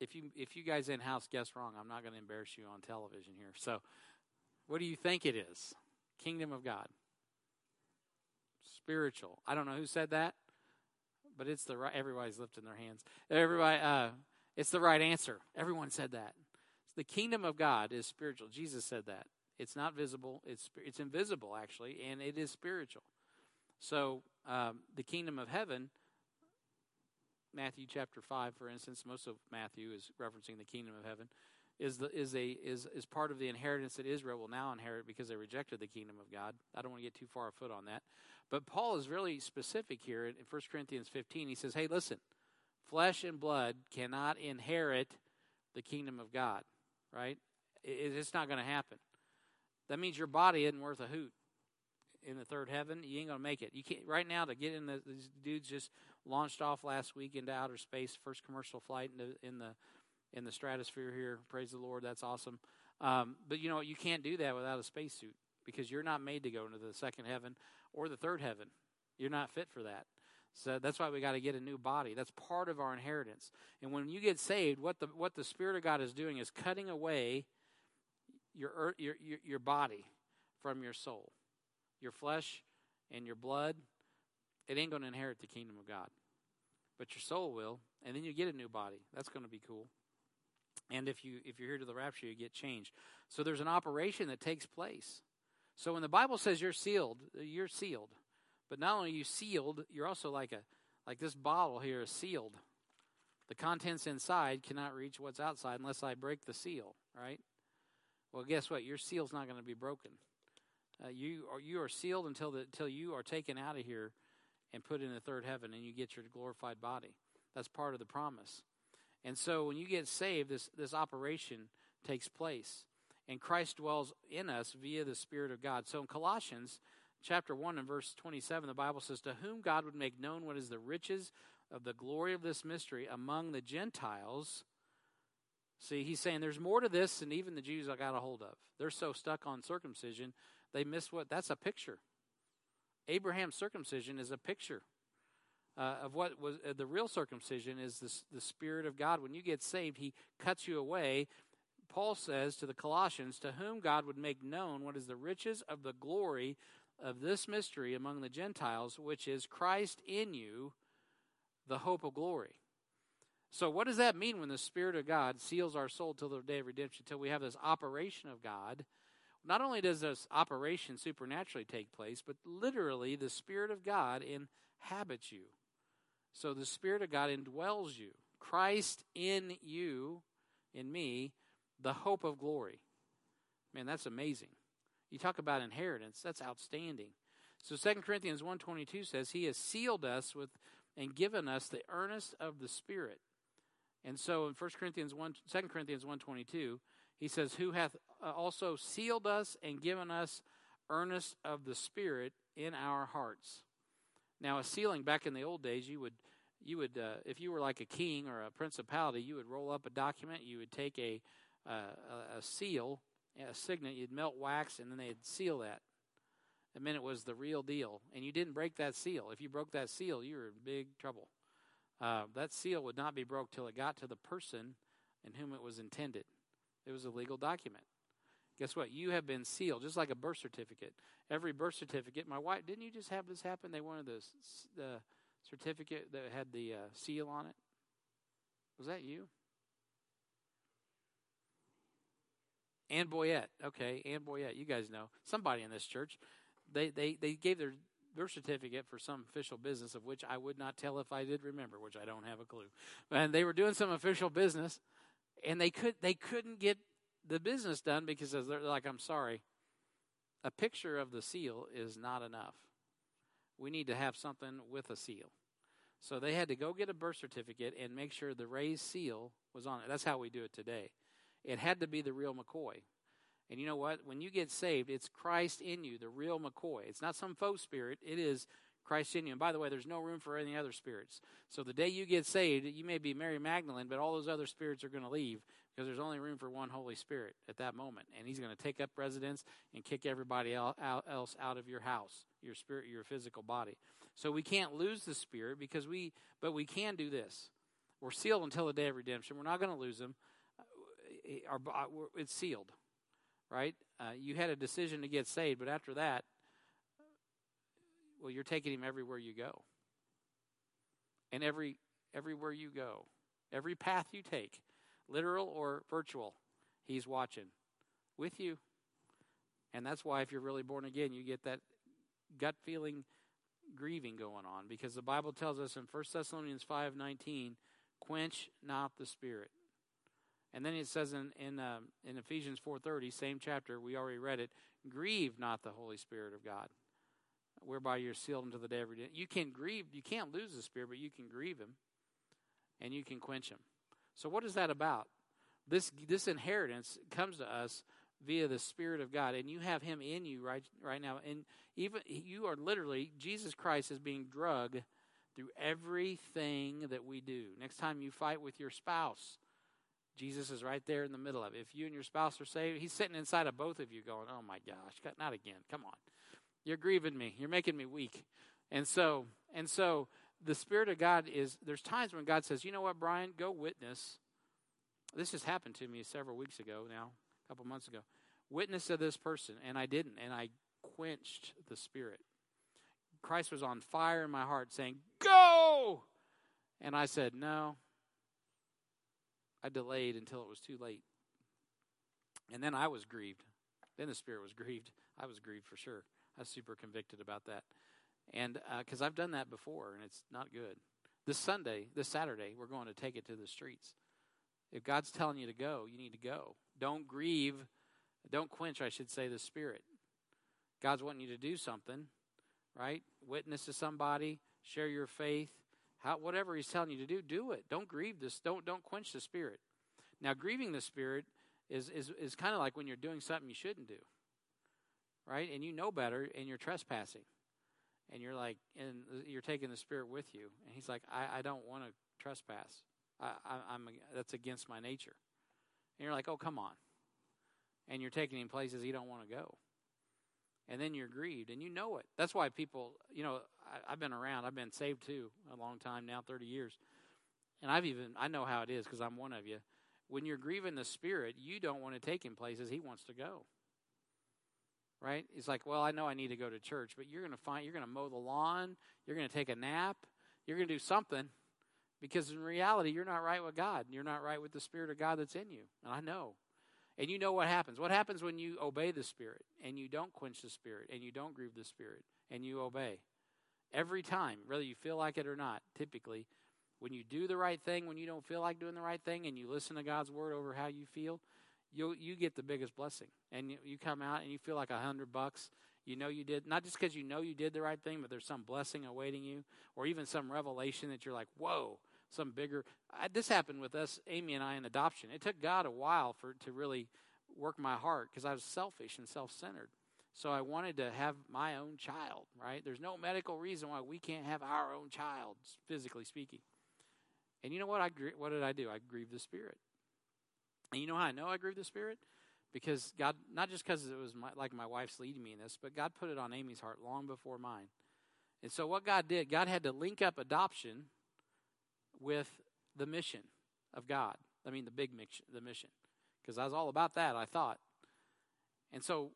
If you if you guys in house guess wrong, I'm not going to embarrass you on television here. So, what do you think it is? Kingdom of God. Spiritual. I don't know who said that, but it's the right. Everybody's lifting their hands. Everybody, uh, it's the right answer. Everyone said that. The kingdom of God is spiritual. Jesus said that. It's not visible. It's it's invisible actually, and it is spiritual. So um, the kingdom of heaven, Matthew chapter five, for instance, most of Matthew is referencing the kingdom of heaven, is the is a is is part of the inheritance that Israel will now inherit because they rejected the kingdom of God. I don't want to get too far afoot on that, but Paul is really specific here in 1 Corinthians 15. He says, "Hey, listen, flesh and blood cannot inherit the kingdom of God." right? It's not going to happen. That means your body isn't worth a hoot in the third heaven. You ain't going to make it. You can't right now to get in the these dudes just launched off last week into outer space, first commercial flight in the in the in the stratosphere here. Praise the Lord, that's awesome. Um, but you know you can't do that without a spacesuit because you're not made to go into the second heaven or the third heaven. You're not fit for that. So that's why we got to get a new body. That's part of our inheritance. And when you get saved, what the what the Spirit of God is doing is cutting away your your your, your body from your soul, your flesh and your blood. It ain't going to inherit the kingdom of God, but your soul will, and then you get a new body. That's going to be cool. And if you if you're here to the rapture, you get changed. So there's an operation that takes place. So when the Bible says you're sealed, you're sealed. But not only are you sealed, you're also like a like this bottle here is sealed. The contents inside cannot reach what's outside unless I break the seal, right? Well, guess what? Your seal's not going to be broken. Uh, you are you are sealed until the until you are taken out of here and put in the third heaven, and you get your glorified body. That's part of the promise. And so, when you get saved, this this operation takes place, and Christ dwells in us via the Spirit of God. So, in Colossians chapter 1 and verse 27, the Bible says, To whom God would make known what is the riches of the glory of this mystery among the Gentiles. See, he's saying there's more to this than even the Jews I got a hold of. They're so stuck on circumcision, they miss what that's a picture. Abraham's circumcision is a picture uh, of what was uh, the real circumcision is the Spirit of God. When you get saved, He cuts you away. Paul says to the Colossians, To whom God would make known what is the riches of the glory of this mystery among the Gentiles, which is Christ in you, the hope of glory. So, what does that mean when the Spirit of God seals our soul till the day of redemption, till we have this operation of God? Not only does this operation supernaturally take place, but literally the Spirit of God inhabits you. So the Spirit of God indwells you. Christ in you, in me, the hope of glory. Man, that's amazing. You talk about inheritance, that's outstanding. So 2 Corinthians 1:22 says he has sealed us with and given us the earnest of the Spirit. And so in 1 Corinthians 1 2 Corinthians 1:22, he says who hath uh, also sealed us and given us earnest of the Spirit in our hearts. Now a sealing back in the old days you would you would uh, if you were like a king or a principality, you would roll up a document, you would take a uh, a seal, a signet, you'd melt wax and then they'd seal that. It meant it was the real deal. And you didn't break that seal. If you broke that seal, you were in big trouble. Uh, that seal would not be broke till it got to the person in whom it was intended. It was a legal document. Guess what? You have been sealed, just like a birth certificate. Every birth certificate, my wife, didn't you just have this happen? They wanted the, the certificate that had the uh, seal on it. Was that you? Ann Boyette. Okay, Ann Boyette. You guys know. Somebody in this church they, they, they gave their birth certificate for some official business of which I would not tell if I did remember, which I don't have a clue. And they were doing some official business, and they could they couldn't get the business done because they're like, "I'm sorry, a picture of the seal is not enough. We need to have something with a seal." So they had to go get a birth certificate and make sure the raised seal was on it. That's how we do it today. It had to be the real McCoy. And you know what? When you get saved, it's Christ in you, the real McCoy. It's not some faux spirit. It is Christ in you. And by the way, there's no room for any other spirits. So the day you get saved, you may be Mary Magdalene, but all those other spirits are going to leave because there's only room for one Holy Spirit at that moment. And He's going to take up residence and kick everybody else out of your house, your spirit, your physical body. So we can't lose the Spirit because we, but we can do this. We're sealed until the day of redemption. We're not going to lose them. Uh, it's sealed right? Uh, you had a decision to get saved, but after that, well, you're taking him everywhere you go. And every everywhere you go, every path you take, literal or virtual, he's watching with you. And that's why if you're really born again, you get that gut feeling grieving going on because the Bible tells us in 1 Thessalonians 5:19, quench not the spirit. And then it says in in, uh, in Ephesians 4:30, same chapter, we already read it, grieve not the Holy Spirit of God, whereby you're sealed unto the day of redemption. You can grieve, you can't lose the Spirit, but you can grieve him and you can quench him. So what is that about? This this inheritance comes to us via the Spirit of God, and you have Him in you right right now. And even you are literally Jesus Christ is being drugged through everything that we do. Next time you fight with your spouse, Jesus is right there in the middle of it. If you and your spouse are saved, he's sitting inside of both of you going, Oh my gosh, not again. Come on. You're grieving me. You're making me weak. And so, and so the Spirit of God is, there's times when God says, You know what, Brian, go witness. This just happened to me several weeks ago now, a couple months ago. Witness to this person, and I didn't, and I quenched the Spirit. Christ was on fire in my heart saying, Go! And I said, No, I delayed until it was too late. And then I was grieved. Then the Spirit was [laughs] grieved. I was grieved for sure. I was super convicted about that. And because uh, I've done that before and it's not good. This Sunday, this Saturday, we're going to take it to the streets. If God's telling you to go, you need to go. Don't grieve, don't quench, I should say, the Spirit. God's wanting you to do something, right? Witness to somebody, share your faith, how, whatever he's telling you to do, do it. Don't grieve this. Don't don't quench the spirit. Now, grieving the spirit is is is kind of like when you're doing something you shouldn't do, right? And you know better, and you're trespassing, and you're like, and you're taking the spirit with you. And he's like, I, I don't want to trespass. I, I, I'm that's against my nature. And you're like, oh come on, and you're taking him places he don't want to go and then you're grieved and you know it that's why people you know I, have been around i've been saved too a long time now 30 years and i've even i know how it is because i'm one of you when you're grieving the spirit you don't want to take him places he wants to go right it's like well i know i need to go to church but you're going to find you're going to mow the lawn you're going to take a nap you're going to do something because in reality you're not right with god you're not right with the spirit of god that's in you and i know And you know what happens. What happens when you obey the Spirit and you don't quench the Spirit and you don't grieve the Spirit and you obey? Every time, whether you feel like it or not, typically, when you do the right thing, when you don't feel like doing the right thing, and you listen to God's word over how you feel, you you get the biggest blessing. And you, you come out and you feel like a hundred bucks. You know you did not just because you know you did the right thing, but there's some blessing awaiting you, or even some revelation that you're like, whoa, some bigger. I, this happened with us, Amy and I, in adoption. It took God a while for to really work my heart because I was selfish and self-centered. So I wanted to have my own child. Right? There's no medical reason why we can't have our own child, physically speaking. And you know what? I what did I do? I grieved the Spirit. And you know how I know I grieved the Spirit? Because God, not just because it was my, like my wife's leading me in this, but God put it on Amy's heart long before mine. And so what God did, God had to link up adoption with the mission of God. I mean, the big mission, the mission, because I was all about that. I thought, and so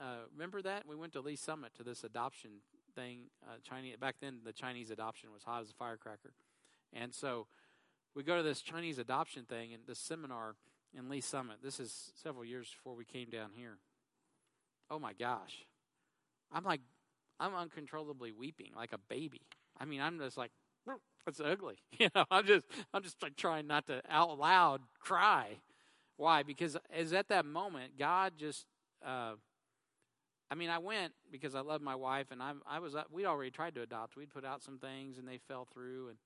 uh, remember that we went to Lee's Summit to this adoption thing. Uh, Chinese back then, the Chinese adoption was hot as a firecracker. And so we go to this Chinese adoption thing and this seminar in Lee's Summit. This is several years before we came down here. Oh my gosh. I'm like, I'm uncontrollably weeping like a baby. I mean, I'm just like, it's ugly. [laughs] You know, I'm just, I'm just like trying not to out loud cry. Why? Because as at that moment, God just, uh, I mean, I went because I love my wife, and I, I was, we'd already tried to adopt. We'd put out some things, and they fell through, and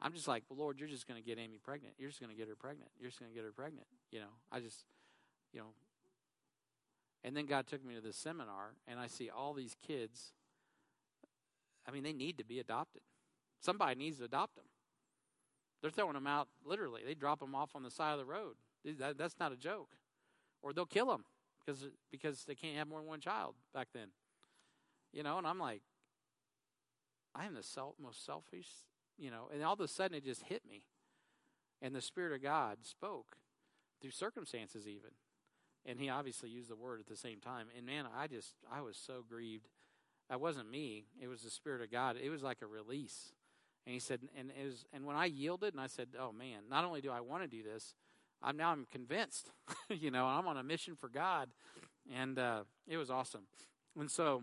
I'm just like, well, Lord, you're just going to get Amy pregnant. You're just going to get her pregnant. You're just going to get her pregnant. You know, I just, you know. And then God took me to this seminar, and I see all these kids. I mean, they need to be adopted. Somebody needs to adopt them. They're throwing them out literally. They drop them off on the side of the road. That, that's not a joke. Or they'll kill them because because they can't have more than one child back then. You know, and I'm like, I am the self, most selfish you know, and all of a sudden it just hit me. And the Spirit of God spoke through circumstances, even. And He obviously used the word at the same time. And man, I just, I was so grieved. That wasn't me, it was the Spirit of God. It was like a release. And He said, and it was, and when I yielded and I said, oh man, not only do I want to do this, I'm now I'm convinced, [laughs] you know, I'm on a mission for God. And uh, it was awesome. And so,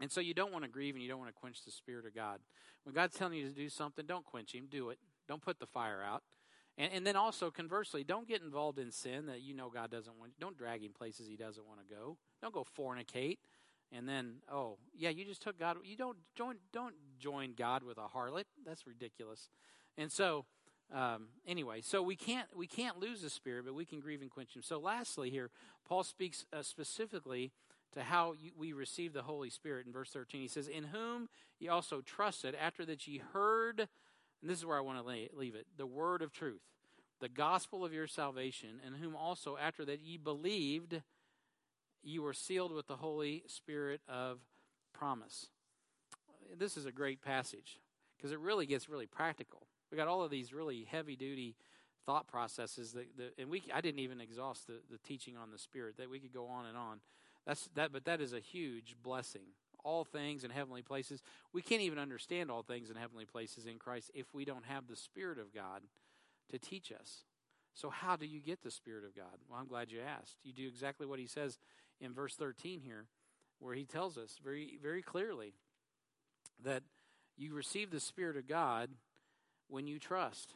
and so you don't want to grieve and you don't want to quench the Spirit of God. When God's telling you to do something, don't quench Him. Do it. Don't put the fire out. And, and then also, conversely, don't get involved in sin that you know God doesn't want. Don't drag Him places He doesn't want to go. Don't go fornicate. And then, oh, yeah, you just took God. You don't join. Don't join God with a harlot. That's ridiculous. And so, um, anyway, so we can't we can't lose the spirit, but we can grieve and quench him. So, lastly, here Paul speaks uh, specifically to how you, we receive the Holy Spirit in verse 13. He says, In whom ye also trusted, after that ye heard, and this is where I want to leave it, the word of truth, the gospel of your salvation, in whom also, after that ye believed, ye were sealed with the Holy Spirit of promise. This is a great passage because it really gets really practical. We got all of these really heavy duty thought processes that, that and we I didn't even exhaust the, the teaching on the Spirit that we could go on and on. That's that, but that is a huge blessing. All things in heavenly places. We can't even understand all things in heavenly places in Christ if we don't have the Spirit of God to teach us. So, how do you get the Spirit of God? Well, I'm glad you asked. You do exactly what he says in verse 13 here, where he tells us very, very clearly that you receive the Spirit of God when you trust.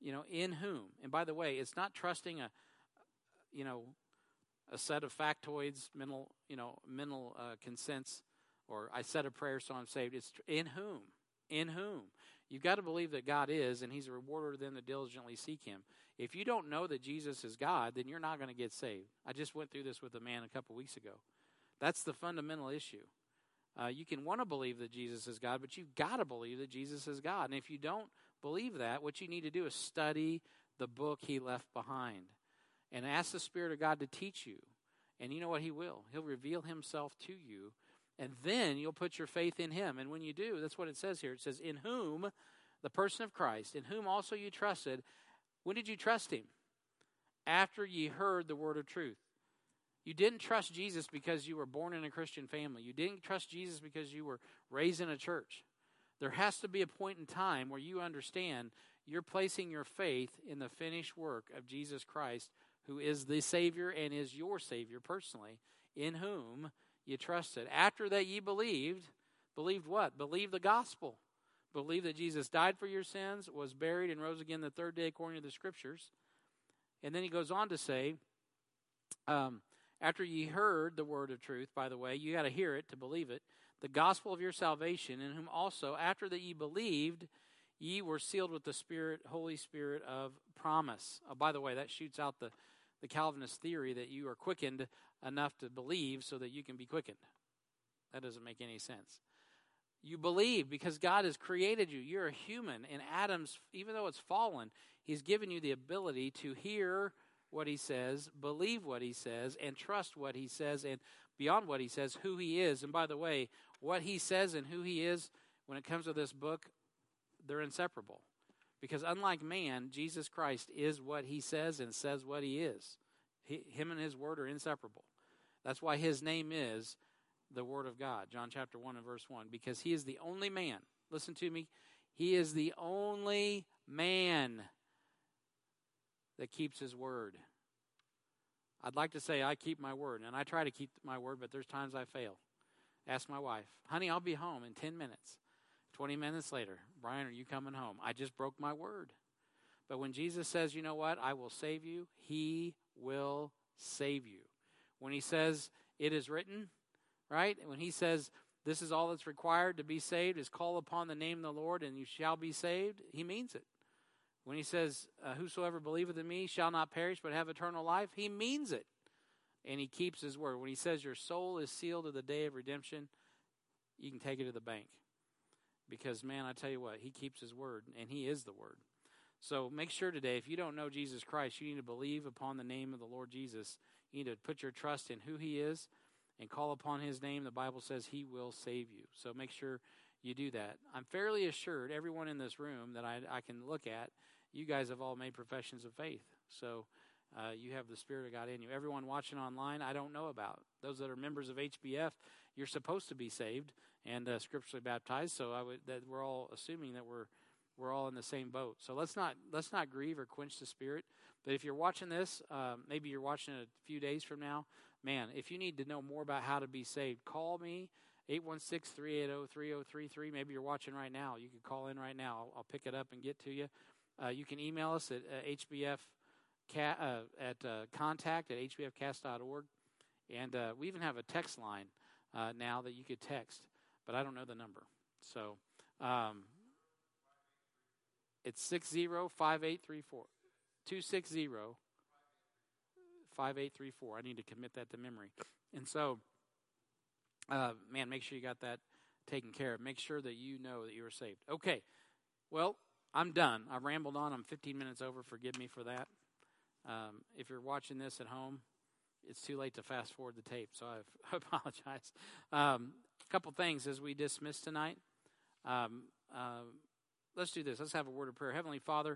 You know, in whom? And by the way, it's not trusting a, you know, a set of factoids, mental, you know, mental uh, consents, or I said a prayer, so I'm saved. It's in whom, in whom. You've got to believe that God is, and He's a rewarder of them that diligently seek Him. If you don't know that Jesus is God, then you're not going to get saved. I just went through this with a man a couple weeks ago. That's the fundamental issue. Uh, you can want to believe that Jesus is God, but you've got to believe that Jesus is God. And if you don't believe that, what you need to do is study the book He left behind and ask the Spirit of God to teach you. And you know what? He will. He'll reveal Himself to you. And then you'll put your faith in Him. And when you do, that's what it says here. It says, In whom, the person of Christ, in whom also you trusted. When did you trust Him? After ye heard the word of truth. You didn't trust Jesus because you were born in a Christian family. You didn't trust Jesus because you were raised in a church. There has to be a point in time where you understand you're placing your faith in the finished work of Jesus Christ who is the Savior and is your Savior personally, in whom you trusted. After that ye believed, believed what? Believed the gospel. Believed that Jesus died for your sins, was buried, and rose again the third day according to the scriptures. And then he goes on to say, um, after ye heard the word of truth, by the way, you got to hear it to believe it, the gospel of your salvation, in whom also, after that ye believed, ye were sealed with the Spirit, Holy Spirit of promise. Oh, by the way, that shoots out the, the Calvinist theory that you are quickened enough to believe so that you can be quickened. That doesn't make any sense. You believe because God has created you. You're a human. And Adam's, even though it's fallen, He's given you the ability to hear what He says, believe what He says, and trust what He says, and beyond what He says, who He is. And by the way, what He says and who He is, when it comes to this book, they're inseparable. Because unlike man, Jesus Christ is what He says and says what He is. He, him and His Word are inseparable. That's why His name is the Word of God, John chapter 1 and verse 1, because he is the only man. Listen to me. He is the only man that keeps his word. I'd like to say I keep my word, and I try to keep my word, but there's times I fail. Ask my wife, honey, I'll be home in 10 minutes. 20 minutes later, Brian, are you coming home? I just broke my word. But when Jesus says, you know what, I will save you, he will save you. When he says, it is written, right? When he says, This is all that's required to be saved is call upon the name of the Lord and you shall be saved, he means it. When he says, uh, Whosoever believeth in me shall not perish but have eternal life, he means it. And he keeps his word. When he says your soul is sealed to the day of redemption, you can take it to the bank. Because, man, I tell you what, he keeps his word, and he is the word. So make sure today, if you don't know Jesus Christ, you need to believe upon the name of the Lord Jesus. You need to put your trust in who he is and call upon his name, the Bible says he will save you. So make sure you do that. I'm fairly assured, everyone in this room that I, I can look at, you guys have all made professions of faith. So uh, you have the Spirit of God in you. Everyone watching online, I don't know about. Those that are members of HBF, you're supposed to be saved and uh, scripturally baptized. So I would that we're all assuming that we're we're all in the same boat. So let's not let's not grieve or quench the spirit. But if you're watching this, um, maybe you're watching it a few days from now man, if you need to know more about how to be saved, call me. 816-380-3033. Maybe you're watching right now. You can call in right now. I'll, I'll pick it up and get to you. Uh, you can email us at uh, hbf cat, uh, at uh, contact at hbfcast.org. And uh, we even have a text line uh, now that you could text, but I don't know the number. So um, it's 605834. 260 5834. I need to commit that to memory. And so, uh, man, make sure you got that taken care of. Make sure that you know that you are saved. Okay. Well, I'm done. I rambled on. I'm 15 minutes over. Forgive me for that. Um, if you're watching this at home, it's too late to fast forward the tape, so I've, I [laughs] apologize. Um, a couple things as we dismiss tonight. Um, uh, let's do this. Let's have a word of prayer. Heavenly Father,